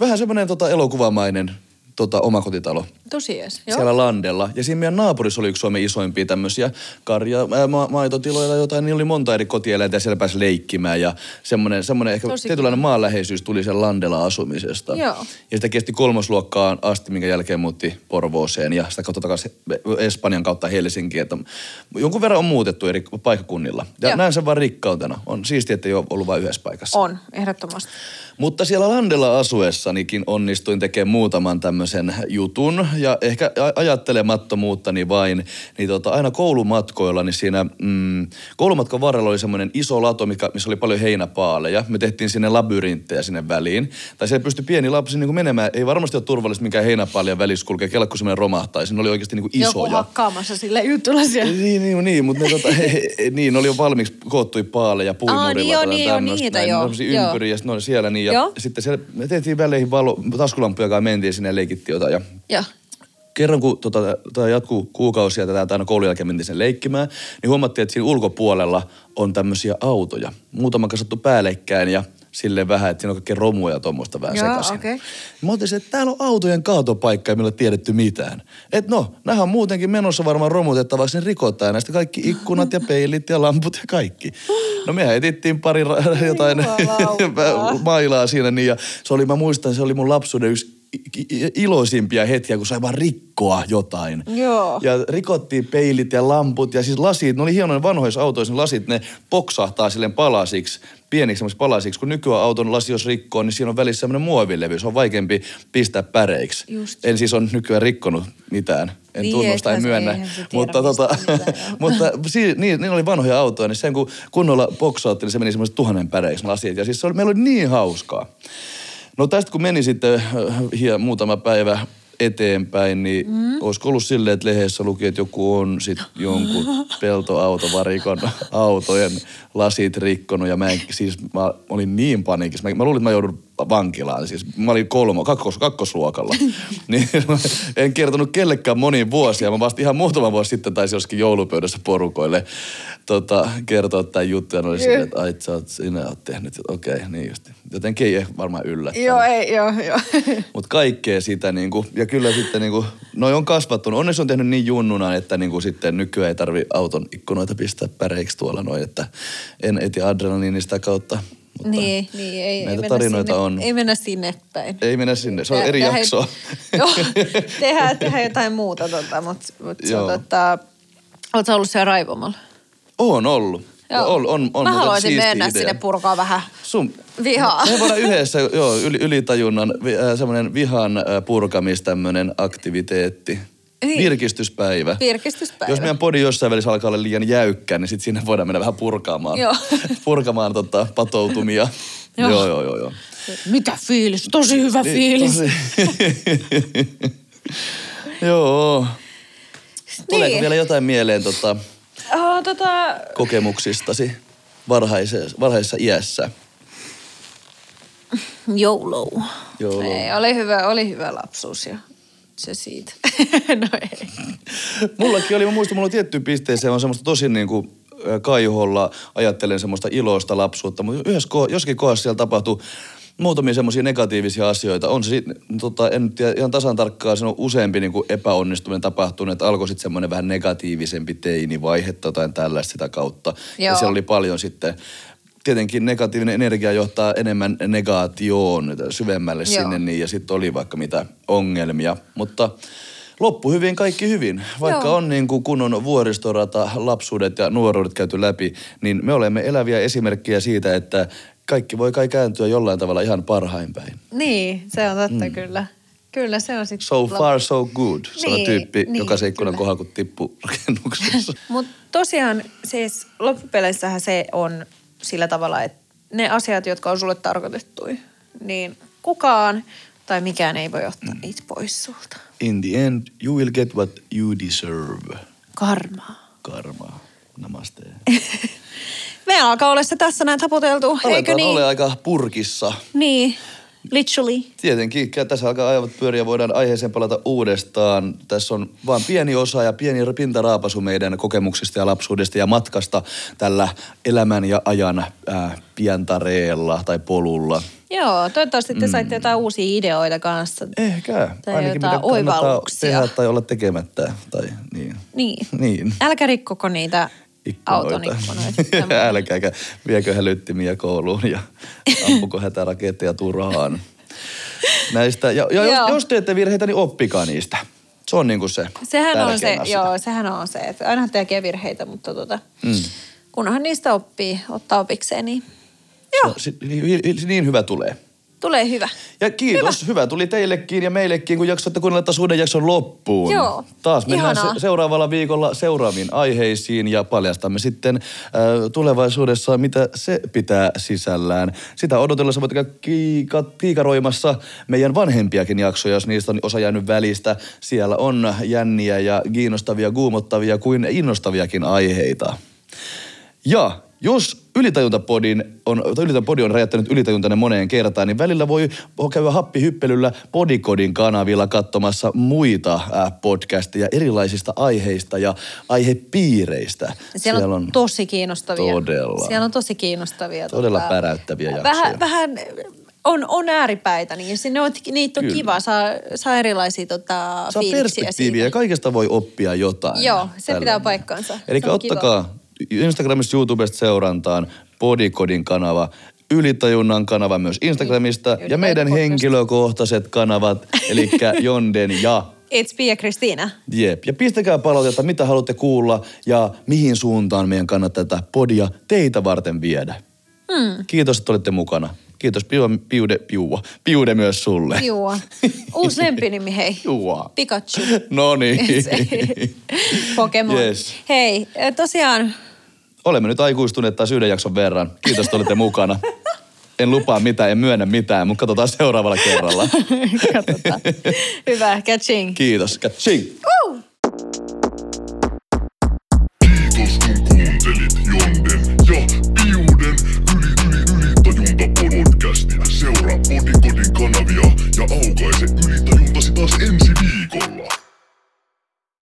[SPEAKER 1] vähän semmoinen tota, elokuvamainen tota, omakotitalo
[SPEAKER 2] Tosi ees. Joo.
[SPEAKER 1] siellä landella. Ja siinä meidän naapurissa oli yksi Suomen isoimpia tämmöisiä karja, ää, ma- maitotiloja tai jotain. Niillä oli monta eri kotieläintä ja siellä pääsi leikkimään. Ja semmoinen, semmoinen ehkä
[SPEAKER 2] Tosi
[SPEAKER 1] tietynlainen maanläheisyys tuli sen landella asumisesta.
[SPEAKER 2] Joo.
[SPEAKER 1] Ja sitä kesti kolmosluokkaan asti, minkä jälkeen muutti Porvooseen ja sitä kautta takaisin Espanjan kautta Helsinkiin. Että jonkun verran on muutettu eri paikkakunnilla. Ja
[SPEAKER 2] Joo.
[SPEAKER 1] näen sen vaan rikkautena. On siistiä, että ei ole ollut vain yhdessä paikassa.
[SPEAKER 2] On, ehdottomasti.
[SPEAKER 1] Mutta siellä Landella asuessanikin onnistuin tekemään muutaman tämmöisen jutun. ja ehkä ajattelemattomuuttani vain, niin tota, aina koulumatkoilla, niin siinä mm, koulumatkan varrella oli semmoinen iso lato, mikä, missä oli paljon heinäpaaleja. Me tehtiin sinne labyrinttejä sinne väliin. Tai siellä pystyi pieni lapsi niin kuin menemään. Ei varmasti ole turvallista mikään heinäpaalien välissä kulkea, kella kun semmoinen romahtaisi. Ne oli oikeasti niin kuin
[SPEAKER 2] Joku
[SPEAKER 1] isoja.
[SPEAKER 2] hakkaamassa sille jutulla siellä.
[SPEAKER 1] Niin, niin, niin mutta ne, tota, he, he, niin, ne oli jo valmiiksi koottui paaleja puimurilla.
[SPEAKER 2] Aa, niin joo, niin joo, niitä
[SPEAKER 1] näin,
[SPEAKER 2] joo.
[SPEAKER 1] Ympäri, ja sitten ne oli siellä niin. Ja
[SPEAKER 2] Joo.
[SPEAKER 1] sitten siellä, me tehtiin väleihin valo, taskulampuja, joka mentiin sinne ja leikittiin jotain. Ja
[SPEAKER 2] Joo.
[SPEAKER 1] kerran kun tota, tämä jatkuu kuukausia, tätä aina koulun jälkeen mentiin sen leikkimään, niin huomattiin, että siinä ulkopuolella on tämmöisiä autoja. Muutama kasattu päällekkäin ja silleen vähän, että siinä on kaikkea romuja ja tuommoista vähän
[SPEAKER 2] Joo,
[SPEAKER 1] sekaisin.
[SPEAKER 2] okei.
[SPEAKER 1] Mä otin että täällä on autojen kaatopaikka ja millä tiedetty mitään. Et no, nämähän on muutenkin menossa varmaan romutettavaksi, niin rikotaan näistä kaikki ikkunat ja peilit ja lamput ja kaikki. No mehän etittiin pari ra- jotain mailaa siinä niin ja se oli, mä muistan, se oli mun lapsuuden yksi iloisimpia hetkiä, kun sai vaan rikkoa jotain.
[SPEAKER 2] Joo.
[SPEAKER 1] Ja rikottiin peilit ja lamput ja siis lasit, ne oli hienoja vanhoissa autoissa, ne lasit, ne poksahtaa silleen palasiksi, pieniksi palasiksi. Kun nykyään auton lasi jos rikkoo, niin siinä on välissä semmoinen muovilevy, se on vaikeampi pistää päreiksi.
[SPEAKER 2] Just.
[SPEAKER 1] En siis on nykyään rikkonut mitään. En
[SPEAKER 2] Niin,
[SPEAKER 1] tunnusta, en myönnä. Mutta, tota, mutta si, niin, niin oli vanhoja autoja, niin sen kun kunnolla boksautti, niin se meni semmoiset tuhannen päreiksi lasit. Ja siis se oli, meillä oli niin hauskaa. No tästä kun meni sitten äh, hie, muutama päivä eteenpäin, niin mm. olisiko ollut silleen, että lehdessä luki, että joku on sitten jonkun peltoautovarikon autojen lasit rikkonut ja mä en, siis mä olin niin paniikissa. Mä, mä luulin, että mä joudun vankilaan. Siis mä olin kolmo, kakkos, kakkosluokalla. niin en kertonut kellekään moniin vuosia. Mä vasta ihan muutama vuosi sitten taisi joskin joulupöydässä porukoille tota, kertoa tämän jutun. Ja ne oli silleen, että ai sä oot, sinä oot tehnyt. Okei, okay, niin just. Jotenkin ei ehkä varmaan yllättänyt.
[SPEAKER 2] Joo, ei, joo, joo.
[SPEAKER 1] Mutta kaikkea sitä niinku, ja kyllä sitten niinku, noi on kasvattunut. Onneksi on tehnyt niin junnuna, että niinku sitten nykyään ei tarvi auton ikkunoita pistää päreiksi tuolla noin, että en eti adrenaliinin sitä kautta. Mutta
[SPEAKER 2] niin, niin, ei, ei
[SPEAKER 1] näitä
[SPEAKER 2] mennä
[SPEAKER 1] tarinoita
[SPEAKER 2] sinne,
[SPEAKER 1] on.
[SPEAKER 2] Ei mennä sinne päin.
[SPEAKER 1] Ei mennä sinne, se on
[SPEAKER 2] Tehdä-
[SPEAKER 1] eri jakso.
[SPEAKER 2] Joo, tehdään, tehdään jotain muuta, tota, mutta mut se on
[SPEAKER 1] Joo.
[SPEAKER 2] tota... Oletko ollut siellä raivomalla?
[SPEAKER 1] On ollut. Ja On, on, on
[SPEAKER 2] Mä haluaisin mennä
[SPEAKER 1] idea.
[SPEAKER 2] sinne purkaa vähän
[SPEAKER 1] Sun,
[SPEAKER 2] vihaa.
[SPEAKER 1] Me voidaan yhdessä, joo, yli, ylitajunnan, vi- äh, semmoinen vihan äh, purkamis tämmöinen aktiviteetti.
[SPEAKER 2] Niin.
[SPEAKER 1] Virkistyspäivä.
[SPEAKER 2] Virkistyspäivä.
[SPEAKER 1] Jos meidän podi jossain välissä alkaa olla liian jäykkä, niin sitten sinne voidaan mennä vähän purkaamaan.
[SPEAKER 2] Joo.
[SPEAKER 1] purkamaan tota, patoutumia.
[SPEAKER 2] Joo.
[SPEAKER 1] joo, joo, joo. joo.
[SPEAKER 2] Mikä fiilis? Tosi hyvä
[SPEAKER 1] Niin,
[SPEAKER 2] fiilis.
[SPEAKER 1] tosi- joo. Tuleeko
[SPEAKER 2] Niin.
[SPEAKER 1] vielä jotain mieleen tota,
[SPEAKER 2] Oh, tota,
[SPEAKER 1] kokemuksistasi varhaisessa, varhaisessa iässä?
[SPEAKER 2] joulu.
[SPEAKER 1] Joulu.
[SPEAKER 2] Ei, oli hyvä, oli hyvä lapsuus ja se siitä. no ei.
[SPEAKER 1] Mullakin oli, mä muistan, mulla on tietty pisteeseen on semmoista tosi niin kuin kaiholla, ajattelen semmoista iloista lapsuutta, mutta yhdessä ko- jossakin kohdassa siellä tapahtui muutamia semmoisia negatiivisia asioita. On se sit, tota, en nyt tiedä ihan tasan tarkkaan, se on useampi niin kuin epäonnistuminen tapahtunut, että alkoi sitten semmoinen vähän negatiivisempi teinivaihe tai jotain tällaista sitä kautta. Ja
[SPEAKER 2] Joo.
[SPEAKER 1] siellä oli paljon sitten, tietenkin negatiivinen energia johtaa enemmän negaatioon syvemmälle
[SPEAKER 2] Joo.
[SPEAKER 1] sinne niin, ja sitten oli vaikka mitä ongelmia, mutta loppu hyvin, kaikki hyvin. Vaikka
[SPEAKER 2] Joo.
[SPEAKER 1] on niin kuin kunnon vuoristorata, lapsuudet ja nuoruudet käyty läpi, niin me olemme eläviä esimerkkejä siitä, että kaikki voi kai kääntyä jollain tavalla ihan parhain päin.
[SPEAKER 2] Niin, se on totta mm. kyllä. Kyllä se on sitten.
[SPEAKER 1] So far, so good, sanoi
[SPEAKER 2] Niin,
[SPEAKER 1] tyyppi,
[SPEAKER 2] niin,
[SPEAKER 1] joka se ikkunan kohdalla, kun tippui rakennuksessa.
[SPEAKER 2] Mutta tosiaan siis loppupeleissähän se on sillä tavalla, että ne asiat, jotka on sulle tarkoitettu, niin kukaan tai mikään ei voi ottaa niitä pois sulta.
[SPEAKER 1] In the end, you will get what you deserve.
[SPEAKER 2] Karmaa.
[SPEAKER 1] Karma. Namaste.
[SPEAKER 2] Me alkaa olla se tässä näin taputeltu, eikö
[SPEAKER 1] Aletaan
[SPEAKER 2] niin?
[SPEAKER 1] ole aika purkissa.
[SPEAKER 2] Niin, literally.
[SPEAKER 1] Tietenkin, tässä alkaa ajavat pyöriä, voidaan aiheeseen palata uudestaan. Tässä on vain pieni osa ja pieni pintaraapasu meidän kokemuksista ja lapsuudesta ja matkasta tällä elämän ja ajan ää, pientareella tai polulla.
[SPEAKER 2] Joo, toivottavasti te saitte jotain uusia ideoita kanssa.
[SPEAKER 1] Ehkä.
[SPEAKER 2] Tai
[SPEAKER 1] Ainakin
[SPEAKER 2] jotain
[SPEAKER 1] mitä
[SPEAKER 2] oivalluksia.
[SPEAKER 1] tehdä tai olla tekemättä. Tai niin.
[SPEAKER 2] Niin.
[SPEAKER 1] Niin.
[SPEAKER 2] Älkää rikkoko niitä auton ikkunoita.
[SPEAKER 1] Älkääkä viekö hälyttimiä kouluun ja ampuko hätäraketteja turhaan. Näistä, ja, ja jos,
[SPEAKER 2] Joo.
[SPEAKER 1] jos teette virheitä, niin oppikaa niistä. Se on niinku se
[SPEAKER 2] Sehän on se,
[SPEAKER 1] asia.
[SPEAKER 2] joo, sehän on se, että aina tekee virheitä, mutta tota, mm. kunhan niistä oppii, ottaa opikseen, niin
[SPEAKER 1] hi- hi- Niin hyvä tulee.
[SPEAKER 2] Tulee hyvä.
[SPEAKER 1] Ja kiitos, hyvä. hyvä tuli teillekin ja meillekin, kun jaksoitte kuunnella taas uuden jakson loppuun.
[SPEAKER 2] Joo,
[SPEAKER 1] Taas mennään
[SPEAKER 2] ihanaa.
[SPEAKER 1] se- seuraavalla viikolla seuraaviin aiheisiin ja paljastamme sitten äh, tulevaisuudessa, mitä se pitää sisällään. Sitä odotellessa voit käydä kiika, kiikaroimassa meidän vanhempiakin jaksoja, jos niistä on osa jäänyt välistä. Siellä on jänniä ja kiinnostavia, kuumottavia kuin innostaviakin aiheita. Ja jos Ylitajuntapodin on, Ylitajuntapodi on räjättänyt ylitajuntanne moneen kertaan, niin välillä voi käydä happihyppelyllä Podikodin kanavilla katsomassa muita äh, podcasteja erilaisista aiheista ja aihepiireistä.
[SPEAKER 2] Siellä, on, tosi kiinnostavia.
[SPEAKER 1] Todella.
[SPEAKER 2] Siellä on tosi kiinnostavia.
[SPEAKER 1] Todella päräyttäviä jaksoja.
[SPEAKER 2] Vähän, vähän on, on ääripäitä, niin sinne on, niitä on
[SPEAKER 1] Kyllä.
[SPEAKER 2] kiva, saa, saa erilaisia tota,
[SPEAKER 1] Saa
[SPEAKER 2] fiiliksiä
[SPEAKER 1] perspektiiviä ja
[SPEAKER 2] siitä.
[SPEAKER 1] kaikesta voi oppia jotain.
[SPEAKER 2] Joo, se pitää
[SPEAKER 1] Tällainen.
[SPEAKER 2] paikkansa.
[SPEAKER 1] Eli
[SPEAKER 2] Se on kiva.
[SPEAKER 1] Instagramista, YouTubesta seurantaan Podikodin kanava, Ylitajunnan kanava myös Instagramista ja
[SPEAKER 2] Ylitajunta
[SPEAKER 1] meidän
[SPEAKER 2] podcast.
[SPEAKER 1] henkilökohtaiset kanavat, eli Jonden ja
[SPEAKER 2] It's Pia Kristiina.
[SPEAKER 1] Jep. Ja pistäkää palautetta, mitä haluatte kuulla ja mihin suuntaan meidän kannattaa tätä podia teitä varten viedä. Hmm. Kiitos, että olitte mukana. Kiitos Piua, Piude, Piua, Piude myös sulle.
[SPEAKER 2] Juu. Uusi lempinimi, hei.
[SPEAKER 1] Jua.
[SPEAKER 2] Pikachu.
[SPEAKER 1] No niin.
[SPEAKER 2] Pokemon.
[SPEAKER 1] Yes.
[SPEAKER 2] Hei, tosiaan
[SPEAKER 1] Olemme nyt aikuistuneet taas yhden jakson verran. Kiitos, että olitte mukana. En lupaa mitään, en myönnä mitään, mutta katsotaan seuraavalla kerralla.
[SPEAKER 2] Katsotaan. Hyvä, catching.
[SPEAKER 1] Kiitos. Katching.
[SPEAKER 2] Uh!